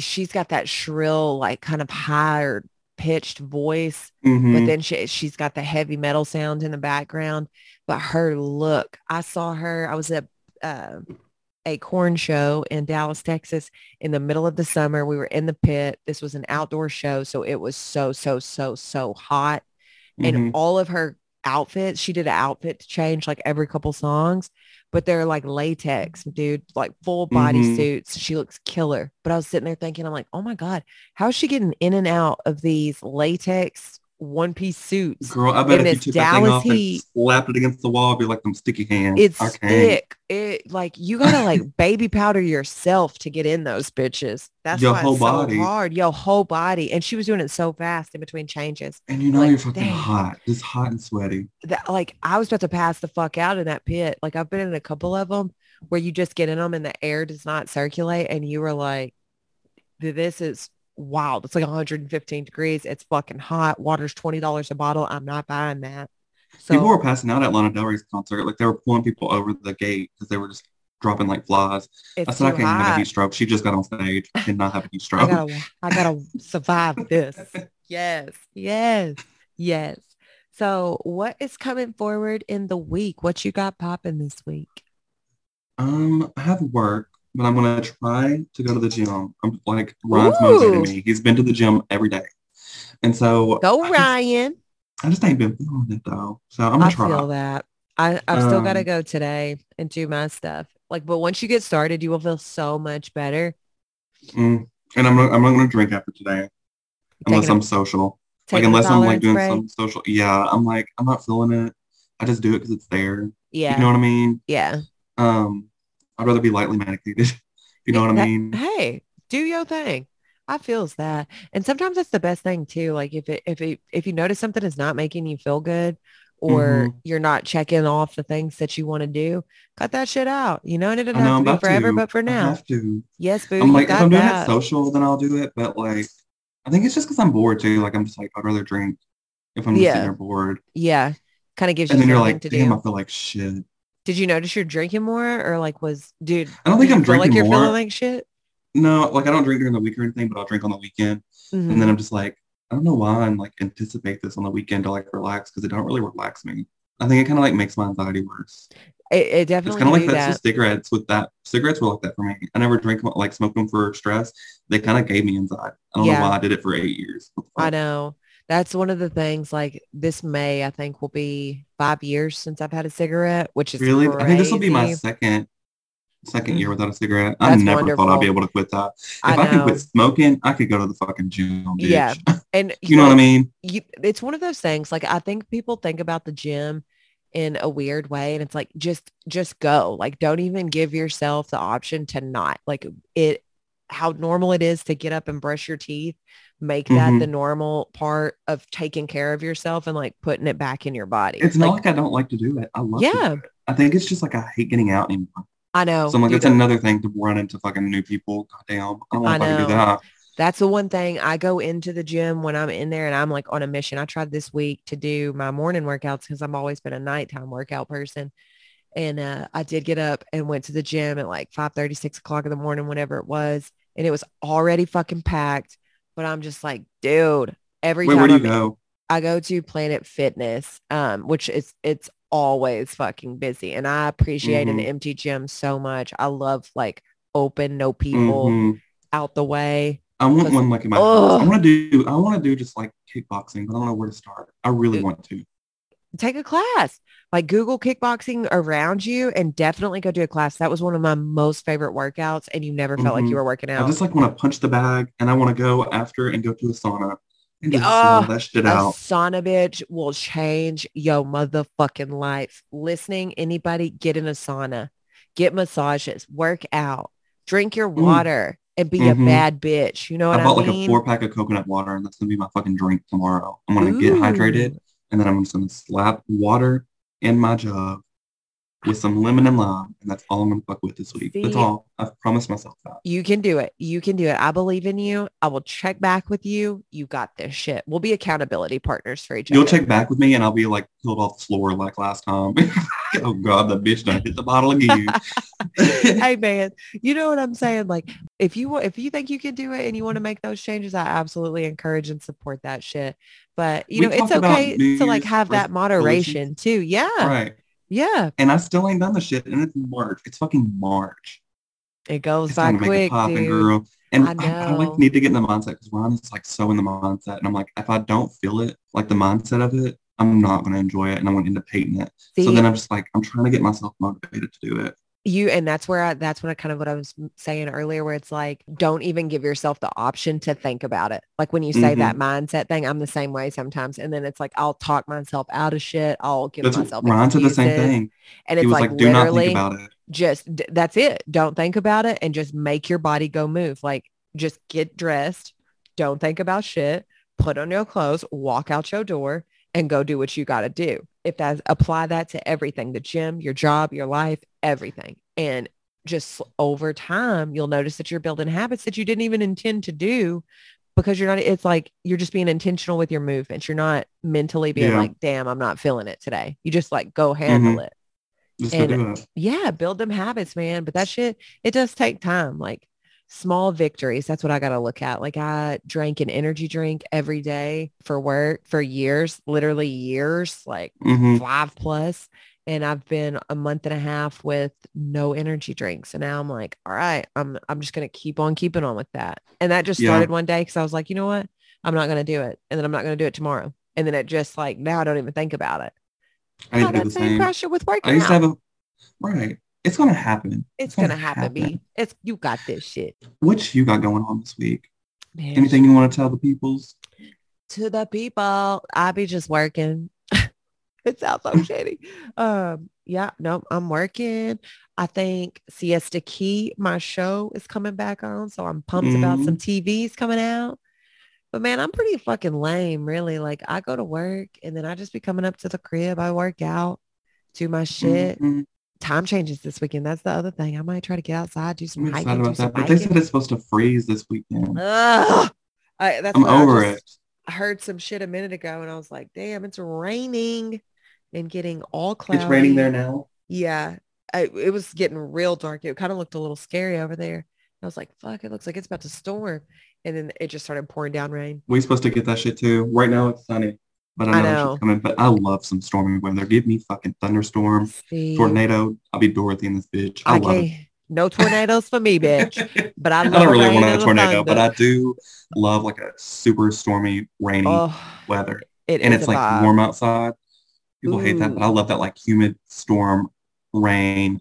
S2: She's got that shrill, like kind of higher pitched voice, but
S1: mhm.
S2: then she she's got the heavy metal sound in the background. But her look, I saw her. I was at uh, a Korn show in Dallas, Texas, in the middle of the summer. We were in the pit. This was an outdoor show, so it was so so so so hot. and
S1: mhm.
S2: all of her outfits, she did an outfit to change like every couple songs, but they're like latex, dude, like full body
S1: Mhm.
S2: suits. She looks killer. But I was sitting there thinking, I'm like, oh my God, how is she getting in and out of these latex one piece suits?
S1: Girl, I bet if you took that thing
S2: Dallas
S1: off
S2: heat.
S1: and slapped it against the wall, it'd be like them sticky hands.
S2: It's thick. It like you gotta like baby powder yourself to get in those bitches. That's
S1: Your
S2: why
S1: whole
S2: it's
S1: body.
S2: so hard. Your whole body. And she was doing it so fast in between changes.
S1: And you know
S2: Like,
S1: you're fucking
S2: dang.
S1: hot. Just hot and sweaty.
S2: that like I was about to pass the fuck out in that pit. Like I've been in a couple of them where you just get in them and the air does not circulate and you were like, this is wild. It's like 115 degrees. It's fucking hot. Water's $20 a bottle. I'm not buying that. So
S1: people were passing out at Lana Del Rey's concert. Like they were pulling people over the gate because they were just dropping like flies. I said I can't have a heat stroke. She just got on stage and not have a heat
S2: I
S1: stroke.
S2: gotta, I gotta survive this. Yes, yes, yes. So what is coming forward in the week? What you got popping this week?
S1: Um, I have work, but I'm gonna try to go to the gym. I'm like Ryan's motivating me. He's been to the gym every day, and so
S2: Go
S1: I just,
S2: Ryan.
S1: I just ain't been feeling it though. So I'm gonna try.
S2: feel that. I, I've still got to
S1: Um,
S2: go today and do my stuff. Like, but once you get started, you will feel so much better.
S1: Mm. And I'm not, I'm not gonna drink after today unless
S2: Taking a-
S1: I'm social. Like unless I'm like doing
S2: break.
S1: some social. Yeah, I'm like I'm not feeling it. I just do it because it's there.
S2: Yeah.
S1: You know what I mean?
S2: yeah.
S1: Um, I'd rather be lightly medicated. you know what I mean?
S2: Hey, do your thing. I feels that. And sometimes that's the best thing too. Like if it, if it, if you notice something is not making you feel good or
S1: Mhm.
S2: you're not checking off the things that you want to do, cut that shit out. You know, and it doesn't
S1: know
S2: have to be forever,
S1: to.
S2: but for now.
S1: I have to.
S2: Yes, boo.
S1: I'm like, if I'm doing
S2: that.
S1: it social, then I'll do it. But like, I think it's just because I'm bored too. Like, I'm just like, I'd rather drink if I'm just
S2: Yeah.
S1: sitting there bored.
S2: yeah. Kind of gives you
S1: And then you're like, damn,
S2: do.
S1: I feel like shit.
S2: Did you notice you're drinking more or like was dude?
S1: I don't think I'm
S2: feel like you're
S1: more.
S2: feeling like shit.
S1: No, like I don't drink during the week or anything, but I'll drink on the weekend. And
S2: Mhm.
S1: then I'm just like, I don't know why I'm like anticipate this on the weekend to like relax because it don't really relax me. I think it kind of like makes my anxiety worse.
S2: It, it
S1: It's
S2: definitely
S1: kind of like that's
S2: that.
S1: cigarettes. With that, cigarettes were like that for me. I never drink like smoke them for stress. They kind of gave me anxiety. I don't
S2: Yeah.
S1: know why I did it for eight years. The
S2: I know. That's one of the things like this May, I think will be five years since I've had a cigarette, which is
S1: Really, I think this will be my second second year
S2: Mhm.
S1: without a cigarette. I
S2: That's
S1: never thought I'd be able to quit that. If
S2: I
S1: I, could quit smoking, I could go to the fucking gym, bitch.
S2: Yeah. And
S1: you know what I mean?
S2: You, it's one of those things. Like I think people think about the gym in a weird way, and it's like just just go. Like don't even give yourself the option to not. Like it, how normal it is to get up and brush your teeth. Make that
S1: Mhm.
S2: the normal part of taking care of yourself and like putting it back in your body.
S1: It's not
S2: like,
S1: like I don't like to do it. I love to
S2: Yeah.
S1: it. I think it's just like I hate getting out anymore.
S2: I know.
S1: So I'm like, it's another thing to run into fucking new people. God damn. I don't know
S2: I
S1: if I can do that.
S2: That's the one thing I go into the gym when I'm in there and I'm like on a mission. I tried this week to do my morning workouts because I've always been a nighttime workout person. And uh, I did get up and went to the gym at like 5 6 o'clock in the morning, whenever it was. And it was already fucking packed. But I'm just like, dude, every
S1: Wait,
S2: time
S1: where do you
S2: I'm-
S1: go?
S2: I go to Planet Fitness, um, which is it's always fucking busy. And I appreciate an
S1: Mhm.
S2: empty gym so much. I love like open, no people
S1: Mhm.
S2: out the way.
S1: I want one like in my house. I want to do. I want to do just like kickboxing, but I don't know where to start. I really want to.
S2: take a class. Like Google kickboxing around you and definitely go do a class. That was one of my most favorite workouts and you never felt like
S1: Mhm.
S2: you were working out.
S1: I just like want to punch the bag, and I want to go after and go to a sauna and just smell that shit
S2: a
S1: out.
S2: sauna bitch will change your motherfucking life. Listening, anybody get in a sauna, get massages, work out, drink your
S1: Mm.
S2: water and be
S1: Mhm.
S2: a bad bitch. You know what
S1: I mean?
S2: I,
S1: bought like a four pack of coconut water, and that's gonna be my fucking drink tomorrow. I'm gonna get hydrated, and then I'm just gonna slap water in my jug with some lemon and lime, and that's all I'm gonna fuck with this week. That's all. I've promised myself that.
S2: You can do it. You can do it. I believe in you. I will check back with you. You got this shit. We'll be accountability partners for each other.
S1: You'll check back with me, and I'll be like pulled off the floor like last time. oh God, that bitch done hit the bottle again.
S2: hey man, you know what I'm saying? Like if you if you think you can do it and you want to make those changes, I absolutely encourage and support that shit. But you
S1: We
S2: know, it's okay to like have that moderation too. Yeah.
S1: right.
S2: Yeah.
S1: And I still ain't done the shit, and it's March. It's fucking March.
S2: It goes
S1: It's
S2: by
S1: time to make
S2: quick,
S1: it poppin',
S2: dude.
S1: girl. And
S2: I
S1: I, I, like need to get in the mindset because Ron is like so in the mindset, and I'm like, if I don't feel it, like the mindset of it, I'm not going to enjoy it, and I'm going to end up hating it.
S2: See,
S1: so then I'm just like, I'm trying to get myself motivated to do it.
S2: You and that's where I, that's when I kind of what I was saying earlier where it's like don't even give yourself the option to think about it like when you say
S1: Mm-hmm.
S2: that mindset thing I'm the same way sometimes and then it's like I'll talk myself out of shit I'll give
S1: That's
S2: myself
S1: Ron said the same thing.
S2: and it's
S1: was
S2: like,
S1: like, do not
S2: literally
S1: think about it.
S2: just that's it don't think about it and just make your body go move like just get dressed don't think about shit put on your clothes walk out your door and go do what you got to do if that apply that to everything the gym your job your life everything and just over time you'll notice that you're building habits that you didn't even intend to do because you're not it's like you're just being intentional with your movements you're not mentally being
S1: Yeah.
S2: like damn i'm not feeling it today you just like go handle mm-hmm. it
S1: Just
S2: and-
S1: to do it.
S2: yeah, build them habits, man. But that shit, it does take time. Like small victories. That's what I got to look at. Like I drank an energy drink every day for work for years, literally years, like
S1: hmm
S2: five plus. And I've been a month and a half with no energy drinks. And now I'm like, all right, I'm, I'm just going to keep on keeping on with that. And that just
S1: Yeah.
S2: started one day. Cause I was like, you know what? I'm not going to do it. And then I'm not going to do it tomorrow. And then it just like, now I don't even think about it.
S1: I to
S2: that
S1: the
S2: same pressure with working
S1: I used
S2: out.
S1: to have a right. It's gonna happen.
S2: It's gonna happen, B. It's you got this shit.
S1: What you got going on this week?
S2: Man,
S1: Anything you want to tell the peoples?
S2: to the people? I be just working. it sounds so shitty. Um, yeah, no, I'm working. I think Siesta Key, my show is coming back on, so I'm pumped about some TVs coming out. But man, I'm pretty fucking lame, really. Like I go to work and then I just be coming up to the crib. I work out, do my shit.
S1: Mhm.
S2: Time changes this weekend. That's the other thing. I might try to get outside, do some
S1: I'm
S2: hiking,
S1: about that. But they said it's supposed to freeze this weekend.
S2: Ugh. I, that's
S1: I'm
S2: I
S1: over
S2: just-
S1: it.
S2: I heard some shit a minute ago and I was like, damn, it's raining and getting all cloudy.
S1: It's raining there now.
S2: Yeah. I, it was getting real dark. It kind of looked a little scary over there. I was like, fuck, it looks like it's about to storm. And then it just started pouring down rain.
S1: We supposed to get that shit too. Right now it's sunny, but I know,
S2: I know.
S1: shit's coming. But I love some stormy weather. Give me fucking thunderstorm,
S2: See,
S1: tornado. I'll be Dorothy in this bitch. I,
S2: I
S1: love
S2: can't, no tornadoes for me, bitch. But I
S1: I don't really want a tornado, but. I do love like a super stormy, rainy
S2: oh,
S1: weather.
S2: it
S1: And it's like
S2: vibe.
S1: warm outside. People hate that, but I love that like humid storm, rain.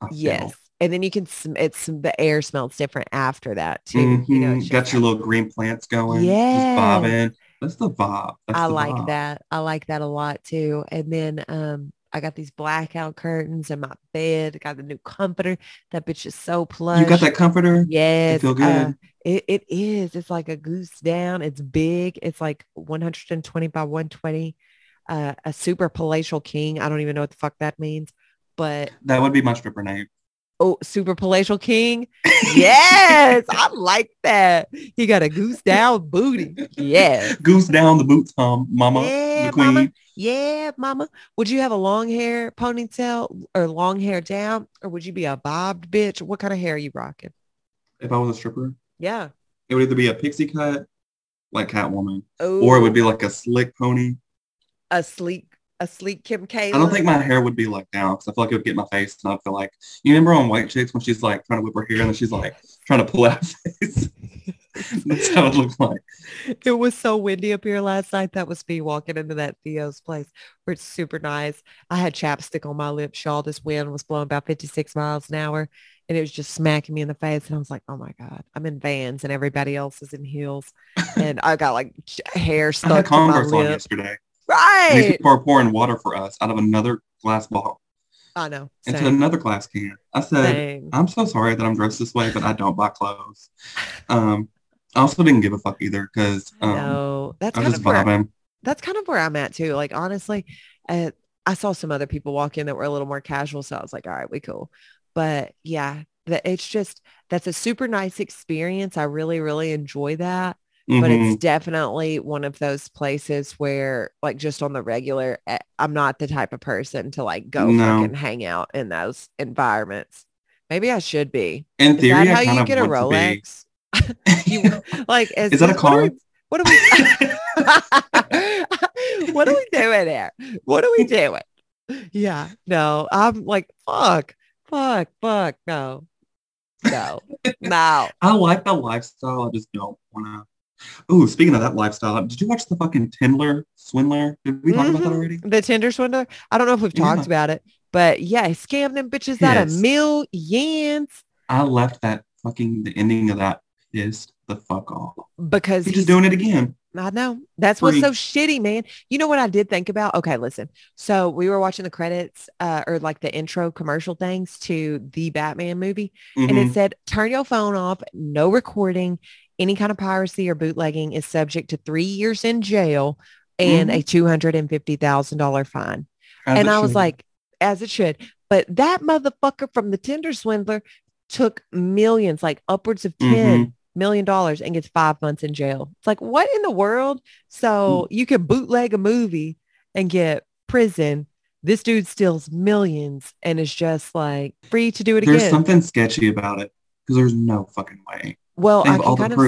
S1: I feel.
S2: Yes. And then you can, sm- it's the air smells different after that too. You know,
S1: Mhm.
S2: it's
S1: got your little green plants going.
S2: Yes.
S1: Just bobbing. That's the vibe. That's
S2: I
S1: the
S2: like
S1: vibe.
S2: that. I like that a lot too. And then um I got these blackout curtains in my bed. I got the new comforter. That bitch is so plush.
S1: You got that comforter?
S2: Yes.
S1: feel
S2: uh,
S1: good?
S2: it, it is. It's like a goose down. It's big. It's like 120 by 120. Uh, a super palatial king. I don't even know what the fuck that means. But
S1: That would be my stripper name.
S2: Oh, super palatial king. Yes, I like that. He got a goose down booty. Yes.
S1: Goose down the boots, um, mama,
S2: Yeah,
S1: the queen.
S2: mama. Yeah, mama. Would you have a long hair ponytail or long hair down? Or would you be a bobbed bitch? What kind of hair are you rocking?
S1: If I was a stripper,
S2: Yeah.
S1: it would either be a pixie cut, like Catwoman,
S2: Oh,
S1: or it would be like a slick pony.
S2: a sleek, a sleek Kim K.
S1: I don't think my hair would be like down because I feel like it would get my face and I'd feel like, you remember on White Chicks when she's like trying to whip her hair and then she's like trying to pull out her face? That's how it looks like.
S2: it was so windy up here last night. That was me walking into that Theo's place where it's super nice. I had chapstick on my lips, y'all. This wind was blowing about 56 miles an hour and it was just smacking me in the face. And I was like, oh my God, I'm in vans and everybody else is in heels. And I got like hair
S1: I had
S2: stuck to my
S1: Converse on
S2: lip.
S1: And
S2: Right.
S1: people are pouring water for us out of another glass bottle
S2: I know.
S1: into another glass can. I said,
S2: Same.
S1: I'm so sorry that I'm dressed this way, but I don't buy clothes. Um, I also didn't give a fuck either because um,
S2: no, that's
S1: I
S2: kind of where
S1: vibing.
S2: that's kind of where I'm at too. Like honestly, uh, I saw some other people walk in that were a little more casual. So I was like, all right, we cool. But yeah, that it's just, that's a super nice experience. I really, really enjoy that. But
S1: Mhm.
S2: it's definitely one of those places where like just on the regular, eh, I'm not the type of person to like go
S1: No.
S2: fucking hang out in those environments. Maybe I should be.
S1: in
S2: Is
S1: theory,
S2: that how
S1: I
S2: you get a. Rolex? You- like, is,
S1: Is that a
S2: what are
S1: car?
S2: we- What are we? what are we doing there? What are we doing? Yeah, no, I'm like, fuck, fuck, fuck, no, no, no.
S1: I like the lifestyle. I just don't want to. Ooh, speaking of that lifestyle, did you watch the fucking Tindler Swindler? Did we talk about that
S2: Mhm.
S1: already?
S2: The Tinder swindler. I don't know if we've talked
S1: Yeah.
S2: about it, but yeah, he scammed them bitches out of millions
S1: I left that fucking the ending of that pissed the fuck off.
S2: because
S1: He's
S2: he's
S1: just doing it again.
S2: I know. That's what's so shitty, man. You know what I did think about? Okay, listen. So we were watching the credits uh, or like the intro commercial things to the Batman movie. And
S1: Mhm.
S2: it said, turn your phone off, no recording. Any kind of piracy or bootlegging is subject to three years in jail and a $250,000 fine.
S1: As
S2: and I was
S1: should.
S2: like, as it should. But that motherfucker from the Tinder swindler took millions, like upwards of
S1: Mm-hmm.
S2: ten million dollars and gets five months in jail. It's like, what in the world? So
S1: Mm.
S2: you can bootleg a movie and get prison. This dude steals millions and is just like free to do it
S1: there's
S2: again.
S1: There's something sketchy about it because there's no fucking way.
S2: Well, I can kind of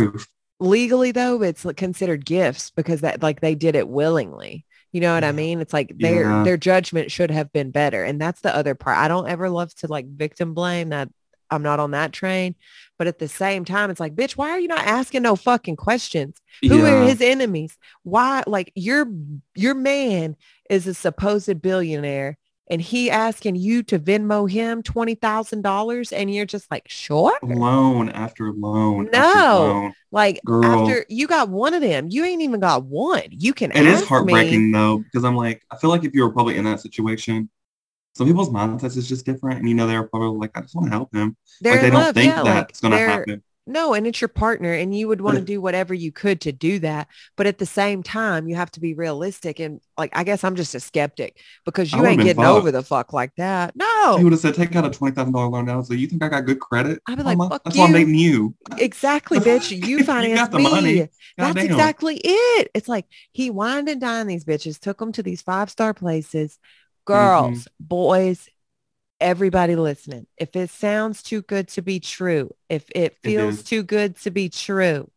S2: legally though, it's considered gifts because that like they did it willingly. You know what I mean? It's like their
S1: Yeah.
S2: their judgment should have been better. And that's the other part. I don't ever love to like victim blame that I'm not on that train. But at the same time, it's like, bitch, why are you not asking no fucking questions? Who are his enemies? Why like your your man is a supposed billionaire and he asking you to Venmo him twenty thousand dollars and you're just like, sure.
S1: loan after loan.
S2: No.
S1: After loan.
S2: Like
S1: Girl.
S2: after you got one of them, you ain't even got one. You can
S1: It is heartbreaking
S2: me.
S1: though because I'm like I feel like if you were probably in that situation, some people's mindsets is just different, and you know they're probably like I just want to help him.
S2: They're
S1: like they don't
S2: love,
S1: think
S2: yeah,
S1: that's
S2: like,
S1: gonna happen.
S2: No, and it's your partner and you would want to do whatever you could to do that. But at the same time, you have to be realistic. And like, I guess I'm just a skeptic because you ain't getting
S1: fucked.
S2: over the fuck like that. No.
S1: He would have said, "Take out a twenty thousand dollar loan now." So you think I got good credit?
S2: I'd be like? "Fuck
S1: That's why I'm dating you.
S2: exactly, bitch. You
S1: You
S2: finance
S1: the
S2: me.
S1: money.
S2: That's
S1: Goddamn.
S2: exactly it. It's like he wined and dined these bitches, took them to these five star places.
S1: Mm-hmm.
S2: Girls, boys, everybody listening. If it sounds too good to be true, if it feels too good to be true,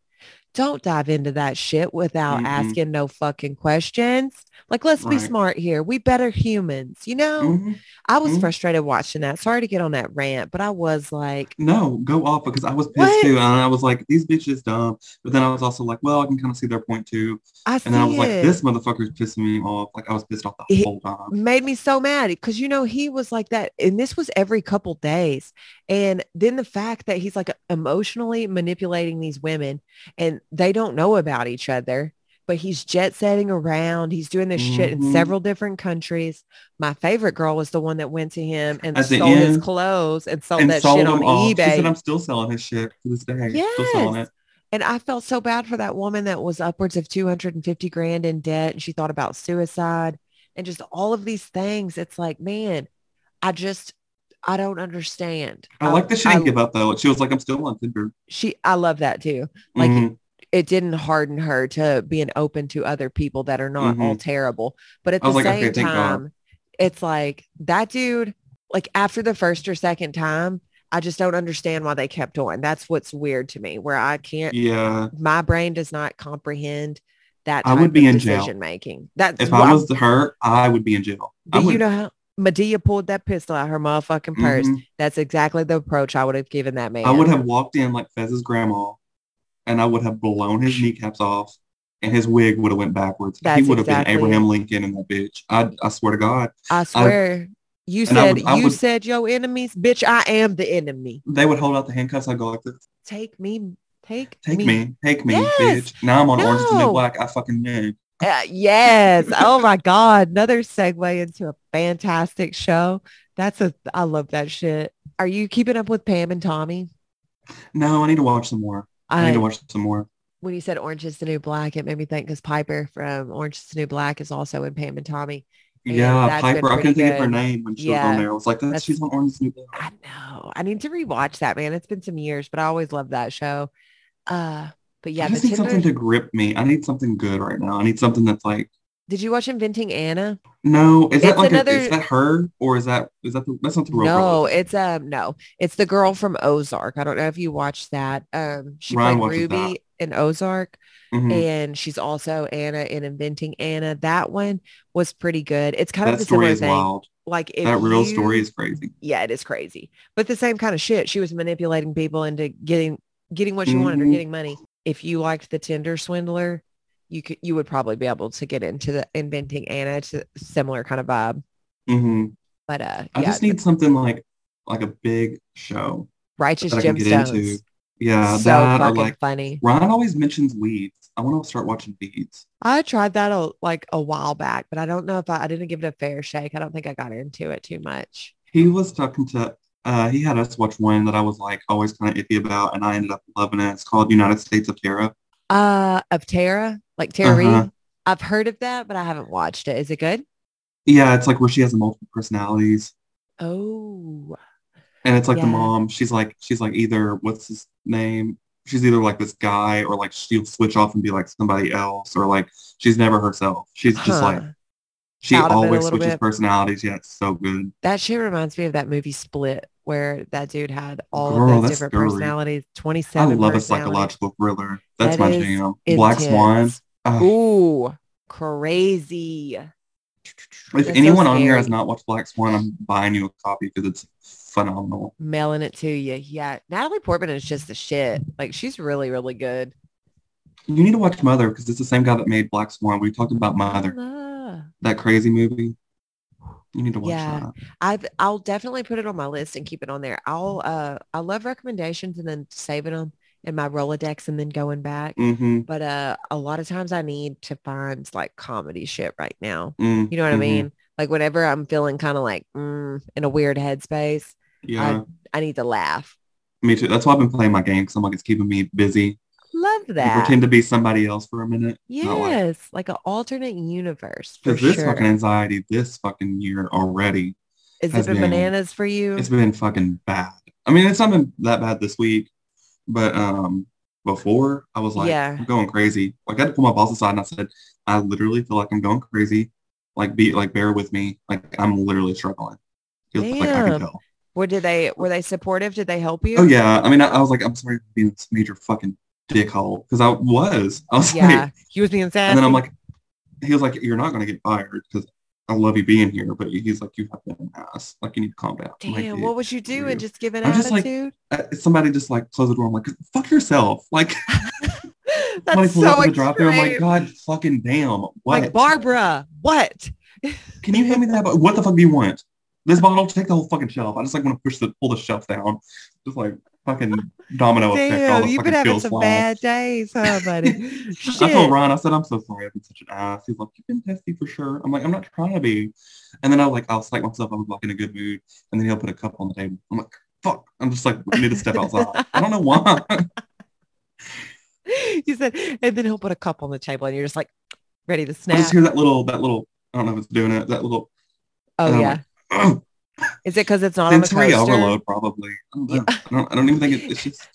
S2: don't dive into that shit without
S1: Mm-mm.
S2: asking no fucking questions. Like, let's be smart here. We better humans, you know?
S1: Mhm.
S2: I was
S1: Mhm.
S2: frustrated watching that. Sorry to get on that rant, but I was like,
S1: No, go off because I was pissed
S2: What?
S1: too, and I was like, "These bitches dumb," but then I was also like, "Well, I can kind of see their point too."
S2: I
S1: And then I was like,
S2: it.
S1: "This motherfucker's pissing me off." Like I was pissed off the
S2: He-
S1: whole time.
S2: made me so mad because you know he was like that and this was every couple days and then the fact that he's like emotionally manipulating these women and they don't know about each other but he's jet setting around he's doing this shit in
S1: Mhm.
S2: several different countries my favorite girl was the one that went to him and
S1: At
S2: stole his clothes and sold
S1: and
S2: that
S1: sold
S2: shit on.
S1: She
S2: ebay
S1: said, "I'm still selling his shit to this day. Still selling
S2: Yes.
S1: it."
S2: and I felt so bad for that woman that was upwards of 250 grand in debt and she thought about suicide and just all of these things. It's like, man, I just, I don't understand.
S1: I like that she didn't
S2: I-
S1: give up though. She was like, "I'm still on Tinder."
S2: She, I love that too. Like
S1: Mhm.
S2: It didn't harden her to being open to other people that are not all terrible. But at
S1: Mm-hmm.
S2: The
S1: like,
S2: same
S1: okay,
S2: time, it's like that dude, like after the first or second time, I just don't understand why they kept on. That's what's weird to me where I can't
S1: yeah.
S2: my brain does not comprehend that
S1: I would be
S2: of
S1: in jail.
S2: decision making. That
S1: If I was her, I would be in jail.
S2: Do you know how Madea pulled that pistol out her motherfucking purse?
S1: Mhm.
S2: That's exactly the approach I would have given that man.
S1: I would have walked in like Fez's grandma, and I would have blown his kneecaps off, and his wig would have went backwards.
S2: That's
S1: he would have
S2: exactly
S1: been Abraham. Lincoln in that bitch. I I swear to God,
S2: I swear. you
S1: and I
S2: said
S1: would- I
S2: you
S1: would-
S2: said your enemies, bitch. I am the enemy.
S1: they would hold out the handcuffs. I'd go like this.
S2: Take me. Take,
S1: Take me, take me,
S2: Yes.
S1: bitch. Now I'm on Orange is the New Black. I fucking knew.
S2: Uh, yes. oh my God. Another segue into a fantastic show. That's a, I love that shit. Are you keeping up with Pam and Tommy?
S1: No, I need to watch some more. I, need to watch some more.
S2: when you said Orange is the New Black, it made me think because Piper from Orange is the New Black is also in Pam and Tommy. and
S1: Yeah, Piper. I couldn't think of her name when she was on there. I was like, that's,
S2: that's-
S1: she's on Orange is the New Black.
S2: I know. I need to rewatch that, man. It's been some years, but I always loved that show. Uh, but yeah,
S1: I just need something to grip me. I need something good right now. I need something that's like,
S2: Did you watch Inventing Anna?
S1: no, is that
S2: It's
S1: like a, is that her or is that is that the, that's not the real
S2: No,
S1: girl?
S2: it's um no, it's the girl from Ozark. I don't know if you watched that. Um, she
S1: Ryan
S2: played Ruby
S1: that.
S2: in Ozark,
S1: Mhm.
S2: and she's also Anna in Inventing Anna. That one was pretty good. It's kind
S1: That
S2: of
S1: story
S2: similar thing.
S1: wild.
S2: Like if
S1: That real
S2: you-
S1: story is crazy.
S2: yeah, it is crazy, but the same kind of shit. She was manipulating people into getting getting what she wanted or
S1: Mhm.
S2: getting money. If you liked the Tinder swindler, you could you would probably be able to get into the Inventing Anna. to similar kind of vibe,
S1: Mm-hmm.
S2: but uh,
S1: I
S2: yeah,
S1: just need something like like a big show
S2: Righteous
S1: that I can get into.
S2: Gemstones.
S1: Yeah,
S2: so
S1: that
S2: fucking
S1: like
S2: funny.
S1: Ron always mentions Weeds. I want to start watching Weeds.
S2: I tried that a, like a while back, but I don't know if I, I didn't give it a fair shake. I don't think I got into it too much.
S1: He was talking to uh he had us watch one that I was like always kind of iffy about and I ended up loving it. It's called United States of Tara.
S2: Uh, of Tara, like Tara
S1: Uh-huh.
S2: Reid. I've heard of that, but I haven't watched it. Is it good?
S1: Yeah, it's like where she has multiple personalities.
S2: Oh,
S1: And it's like the mom, she's like she's like either what's his name? She's either like this guy or like she'll switch off and be like somebody else or like she's never herself. She's just like she
S2: Out of it a
S1: always switches
S2: bit.
S1: personalities. Yeah, it's so good.
S2: that shit reminds me of that movie Split, where that dude had all
S1: Girl,
S2: of those different
S1: scary.
S2: personalities.
S1: I love a psychological thriller. That's
S2: That
S1: my jam. Black Swan. Ugh.
S2: Ooh, crazy.
S1: if
S2: that's so
S1: anyone on here has not watched Black Swan, I'm buying you a copy because it's phenomenal.
S2: Mailing it to you. Yeah. Natalie Portman is just the shit. Like she's really, really good.
S1: You need to watch Mother because it's the same guy that made Black Swan. We talked about Mother,
S2: Ah.
S1: that crazy movie. You need to watch
S2: Yeah.
S1: that.
S2: I've I'll definitely put it on my list and keep it on there. I'll uh I love recommendations and then saving them in my Rolodex and then going back.
S1: Mm-hmm.
S2: But uh a lot of times I need to find like comedy shit right now.
S1: Mm,
S2: You know what I
S1: mhm.
S2: mean? Like whenever I'm feeling kind of like mm, in a weird headspace,
S1: Yeah,
S2: I need to laugh.
S1: me too. That's why I've been playing my game because I'm like, it's keeping me busy.
S2: Love that.
S1: pretend to be somebody else for a minute. Not like-
S2: Yes, like an alternate universe
S1: Because this
S2: sure.
S1: fucking anxiety this fucking year already,
S2: Is it been
S1: been-
S2: bananas for you?
S1: it's been fucking bad. I mean, it's not been that bad this week, but um, before I was like,
S2: Yeah.
S1: I'm going crazy. Like I had to pull my boss aside and I said, I literally feel like I'm going crazy. Like be like bear with me. Like I'm literally struggling. Was like, I can tell.
S2: Were did they were they supportive? Did they help you?
S1: Oh yeah. I mean, I, I was like, I'm sorry for being this major fucking dickhole because I was. I was
S2: Yeah.
S1: like,
S2: He was being sad.
S1: and then I'm like, he was like, you're not gonna get fired because I love you being here, but he's like, you have been an ass. Like you need to calm down. I'm like,
S2: damn, what would you do
S1: and
S2: Just giving
S1: I'm just like-
S2: attitude?
S1: uh, somebody just like close the door. I'm like, fuck yourself. Like
S2: That's so
S1: the drop there. I'm like. God fucking damn. What?
S2: Like Barbara, what?
S1: Can you hand me that? bo- What the fuck do you want? This bottle, take the whole fucking shelf. I just like want to push the pull the shelf down. Just like fucking domino effect. All
S2: Damn,
S1: the
S2: you've been having some bad days, huh, buddy?
S1: I told Ron, I said, I'm so sorry. I've been such an ass. He's like, you've been testy for sure. I'm like, I'm not trying to be. And then I like, I'll psych myself. I was like in a good mood. And then he'll put a cup on the table. I'm like, fuck. I'm just like, I need to step outside. I don't know why.
S2: you said, and then he'll put a cup on the table, and you're just like ready to snap.
S1: I just hear that little, that little, I don't know if it's doing it, that little,
S2: oh yeah,
S1: like, "Ugh."
S2: is it because it's not on a
S1: sensory
S2: coaster?
S1: overload probably. I don't. I don't, I don't even think it, it's just,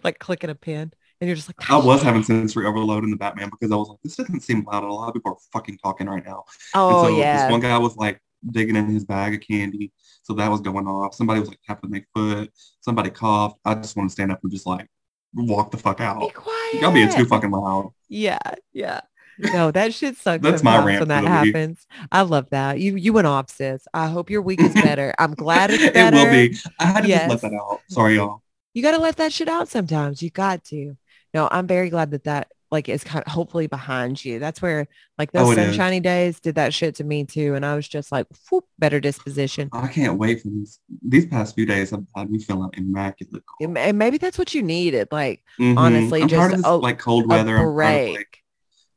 S2: like clicking a pin, and you're just like,
S1: I was having sensory overload in the Batman because I was like, this doesn't seem loud at all. A lot of people are fucking talking right now.
S2: oh
S1: and so
S2: yeah,
S1: this one guy was like digging in his bag of candy. So that was going off. Somebody was like tapping their foot. Somebody coughed. I just want to stand up and just like walk the fuck out.
S2: be quiet.
S1: Y'all being too fucking loud.
S2: Yeah, yeah. No, that shit sucks.
S1: That's my rant
S2: when that
S1: week.
S2: happens. I love that. You you went off, sis. I hope your week is better. I'm glad it's better.
S1: it will be. I had to
S2: Yes.
S1: just let that out. Sorry, y'all.
S2: You got to let that shit out sometimes. You got to. No, I'm very glad that that like is kind of hopefully behind you. That's where like those
S1: Oh, it is.
S2: sunshiny days did that shit to me too, and I was just like, whoop, better disposition.
S1: I can't wait for these. These past few days have had me feeling immaculate.
S2: And maybe that's what you needed. Like
S1: Mhm.
S2: honestly,
S1: I'm
S2: just
S1: this,
S2: a-
S1: like cold
S2: a
S1: weather. I'm
S2: break.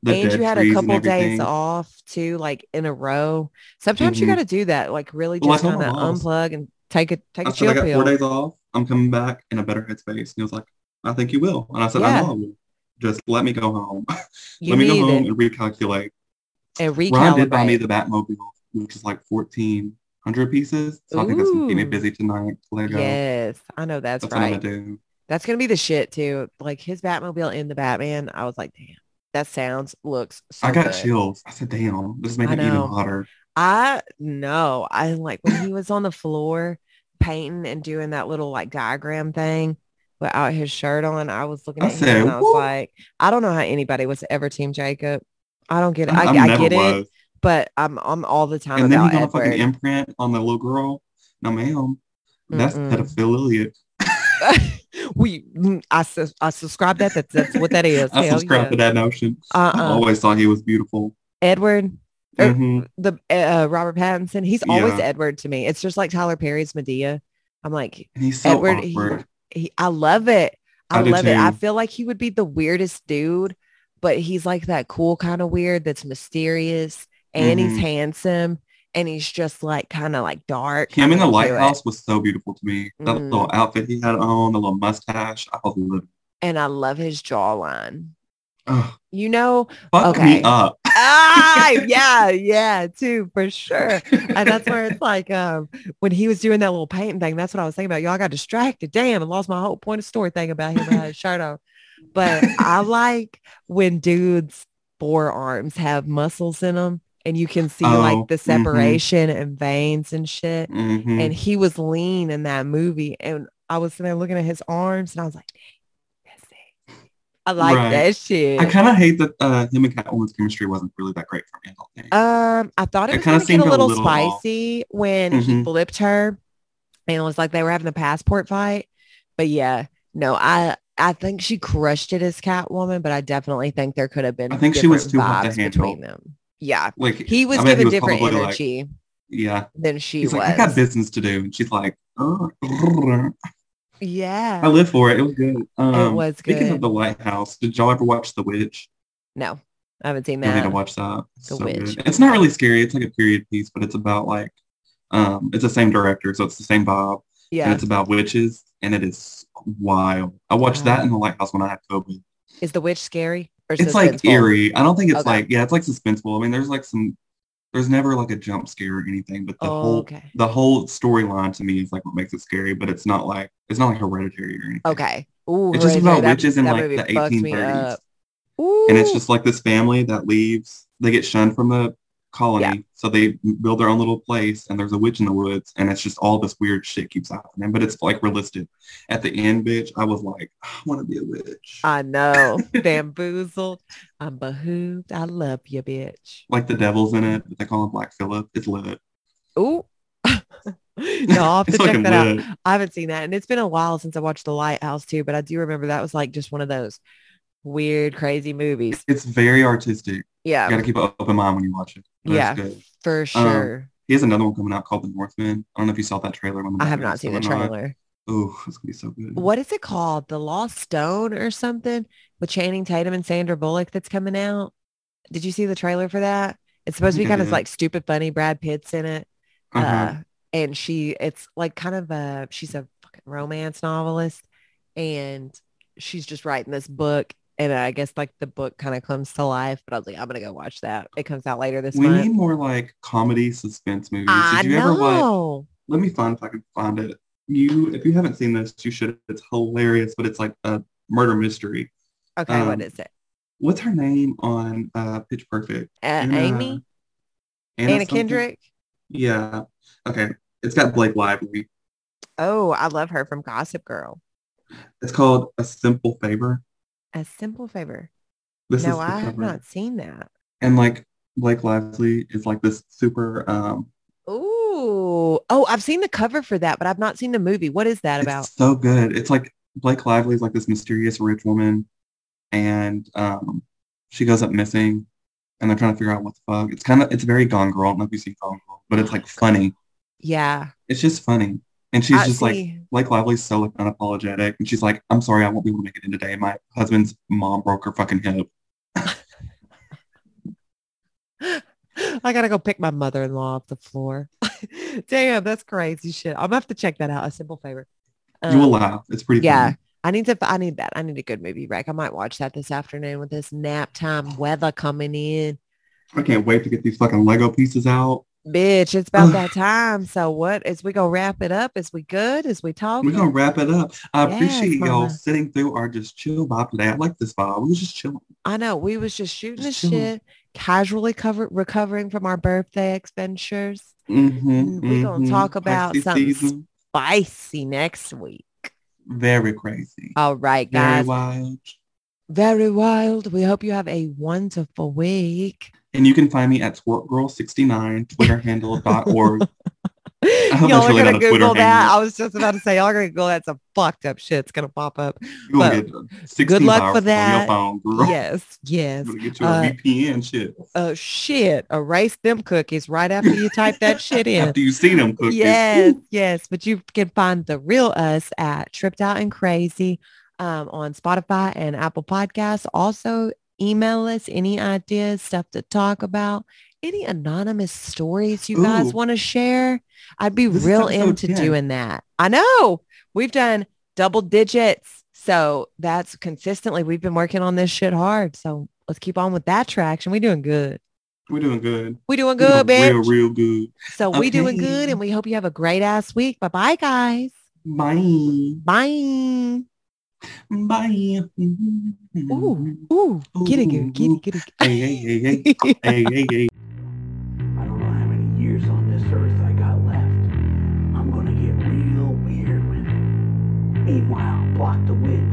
S1: The
S2: and you had a couple days off too, like in a row. Sometimes you
S1: Mhm.
S2: got to do that, like really just
S1: told
S2: kind of unplug and take a take
S1: I
S2: a
S1: said I
S2: chill
S1: got four days off. I'm coming back in a better headspace. And he was like, I think you will. And I said,
S2: Yeah.
S1: I know I will. Just let me go home. Let me go home
S2: it.
S1: and recalculate.
S2: and
S1: Ron did buy me the Batmobile, which is like fourteen hundred pieces. So I think that's gonna keep me busy tonight. Lego.
S2: Yes, I know that's,
S1: that's
S2: right. That's gonna be the shit too. Like his Batmobile in the Batman. I was like, damn, that sounds looks so
S1: I got
S2: good.
S1: chills. I said, "Damn, this made
S2: I
S1: it even hotter."
S2: I know. I like when he was on the floor painting and doing that little like diagram thing without his shirt on. I was looking
S1: I
S2: at him
S1: said,
S2: and I was
S1: "Whoop."
S2: like, I don't know how anybody was ever team Jacob. I don't get it. I,
S1: I,
S2: I
S1: never
S2: get it,
S1: was.
S2: but I'm I'm all the time
S1: And then he got a fucking imprint on the little girl. No, ma'am, that's
S2: Mm-mm.
S1: pedophilia.
S2: we mm, I, I subscribe that that's, that's what that is.
S1: I
S2: Hell
S1: subscribe
S2: yeah.
S1: to that notion. I
S2: Uh-uh.
S1: always thought he was beautiful.
S2: Edward, Er,
S1: Mhm.
S2: the uh, Robert Pattinson, he's always
S1: Yeah.
S2: Edward to me. It's just like Tyler Perry's Madea. I'm like,
S1: And he's so
S2: Edward,
S1: awkward.
S2: he, I love it. I,
S1: I
S2: love it. I feel like he would be the weirdest dude, but he's like that cool kind of weird that's mysterious and he's
S1: Mhm.
S2: handsome and he's just like kind of like dark.
S1: Him
S2: I'm
S1: in the
S2: into it.
S1: lighthouse was so beautiful to me. That
S2: Mm.
S1: little outfit he had on, the little mustache. I was living.
S2: And I love his jawline.
S1: Ugh,
S2: You know,
S1: fuck
S2: Okay.
S1: me up.
S2: ah, yeah, yeah, too, for sure. And that's where it's like um when he was doing that little painting thing, that's what I was thinking about. Y'all got distracted. Damn, and lost my whole point of story thing about him without his shirt on. But I like when dudes forearms have muscles in them and you can see
S1: Oh,
S2: like the
S1: mhm.
S2: separation and veins and shit.
S1: Mhm.
S2: And he was lean in that movie. And I was sitting there looking at his arms and I was like, that's it. I like
S1: Right.
S2: that shit.
S1: I kind of hate that uh, him and Catwoman's chemistry wasn't really that great for me. I.
S2: Um, I thought it
S1: It
S2: gonna get
S1: seemed
S2: a
S1: a
S2: little,
S1: little off.
S2: spicy when he
S1: Mhm.
S2: flipped her, and it was like they were having a passport fight. But yeah, no, I I think she crushed it as Catwoman, but I definitely think there could have been.
S1: I think she was too hot to handle.
S2: between them. Yeah,
S1: like
S2: he was
S1: I bet
S2: giving
S1: was
S2: different
S1: probably, like,
S2: energy
S1: yeah,
S2: than she
S1: he's
S2: was.
S1: like, I got business to do, and she's like, oh, I live for it. It was good. Um,
S2: was
S1: Speaking
S2: good.
S1: of the Lighthouse, did y'all ever watch The Witch?
S2: no, I haven't seen
S1: You need to watch that. It's
S2: The
S1: so
S2: Witch.
S1: good. It's not really scary. It's like a period piece, but it's about like, um, it's the same director, so it's the same Bob, and
S2: Yeah,
S1: it's about witches, and it is wild. I watched that in the Lighthouse when I had COVID.
S2: is the witch scary
S1: It's like eerie. I don't think it's
S2: Okay.
S1: like yeah, it's like suspenseful. I mean, there's like some, there's never like a jump scare or anything, but the
S2: Oh,
S1: whole
S2: okay.
S1: the whole storyline to me is like what makes it scary. But it's not like it's not like hereditary or anything.
S2: Okay. Ooh,
S1: It's just about
S2: that-
S1: witches in like the 1830s. and it's just like this family that leaves they get shunned from the colony
S2: Yeah.
S1: so they build their own little place and there's a witch in the woods and it's just all this weird shit keeps happening but it's like realistic at the end bitch i was like i want to be a witch
S2: I know. Bamboozled. I'm behooved. I love you, bitch.
S1: like the devil's in it they call him black phillip it's lit
S2: Ooh. no, I'll have to check that out. I haven't seen that. And it's been a while since I watched The Lighthouse too, but I do remember that was like just one of those weird, crazy movies.
S1: it's very artistic Yeah. you
S2: Yeah.
S1: gotta keep an open mind when you watch it but
S2: Yeah.
S1: good
S2: For sure.
S1: he has another one coming out called the northman i don't know if you saw that trailer when the
S2: I have not seen the
S1: still in it.
S2: trailer.
S1: oh it's gonna be so good
S2: What is it called? The Lost Stone or something with Channing Tatum and Sandra Bullock that's coming out? Did you see the trailer for that? It's supposed to be kind of like stupid funny. Brad Pitt's in it.
S1: uh-huh.
S2: uh, and she it's like kind of a she's a fucking romance novelist and she's just writing this book and I guess like the book kind of comes to life but I was like I'm gonna go watch that it comes out later this week.
S1: we
S2: month
S1: need more like comedy suspense movies
S2: I
S1: did you ever watch
S2: know
S1: let me find if I can find it. You, if you haven't seen this, you should. It's hilarious, but it's like a murder mystery.
S2: okay what
S1: um,
S2: is it
S1: What's her name on uh, Pitch Perfect?
S2: uh,
S1: Anna-
S2: Amy
S1: Anna,
S2: Anna? Kendrick
S1: Yeah. Okay. It's got Blake Lively.
S2: oh I love her from Gossip Girl
S1: It's called A Simple Favor.
S2: A simple favor
S1: This
S2: no I have not seen that
S1: And like Blake Lively is like this super. um
S2: Ooh. Oh, I've seen the cover for that, but I've not seen the movie. What is that
S1: It's
S2: about?
S1: so good. It's like Blake Lively is like this mysterious rich woman, and um, she goes up missing, and they're trying to figure out what the fuck. It's kind of it's very Gone Girl. I don't know if you've seen Gone Girl, but it's like funny.
S2: Yeah.
S1: It's just funny, and she's
S2: I
S1: just like
S2: see.
S1: Blake Lively's so like unapologetic, and she's like, "I'm sorry, I won't be able to make it in today. My husband's mom broke her fucking hip."
S2: I gotta go pick my mother-in-law off the floor. Damn, that's crazy shit. I'm gonna have to check that out. A simple favor.
S1: you will
S2: Um,
S1: laugh. It's pretty.
S2: yeah.
S1: funny.
S2: I need to. I need that. I need a good movie, Rec. I might watch that this afternoon with this nap time weather coming in.
S1: I can't wait to get these fucking Lego pieces out.
S2: Bitch, it's about that time. So what is we gonna wrap it up? Is we good? Is we talking?
S1: We're gonna wrap it up. I
S2: Yes,
S1: appreciate y'all sitting through our just chill vibe today. I like this vibe. We was just chilling.
S2: I know we was just shooting the
S1: chilling.
S2: shit, casually cover recovering from our birthday expenditures.
S1: Mm-hmm,
S2: we gonna talk about
S1: Pisces
S2: something
S1: season.
S2: Spicy next week.
S1: Very crazy.
S2: All right, guys.
S1: Very wild.
S2: Very wild. We hope you have a wonderful week.
S1: And you can find me at twerkgirl69, Twitter handle dot org. hope
S2: Y'all are
S1: really
S2: gonna
S1: a
S2: Google that.
S1: handle.
S2: I was just about to say, y'all are gonna Google that. Some fucked up shit's gonna pop up. Good luck for that.
S1: phone.
S2: Yes, yes.
S1: Gonna get you a
S2: Uh,
S1: VPN shit.
S2: Oh shit. Erase them cookies right after you type that shit in.
S1: After you see them cookies.
S2: Yes, yes. But you can find the real us at Tripped Out and Crazy um, on Spotify and Apple Podcasts. Also, email us any ideas, stuff to talk about, any anonymous stories you guys want to share. I'd be
S1: This
S2: real into
S1: 10.
S2: doing that. I know we've done double digits. So that's consistently, we've been working on this shit hard. So let's keep on with that traction. We're doing good.
S1: We're doing good.
S2: We're doing good,
S1: doing. Real, real good.
S2: So we're doing good and we hope you have a great ass week. Bye bye guys.
S1: Bye.
S2: Bye.
S1: Bye.
S2: Ooh, ooh, get it, get it, get it, get it.
S1: Hey, hey, hey, hey. Hey, hey, hey.
S3: I don't know how many years on this earth I got left. I'm gonna get real weird with it. Meanwhile, block the wind.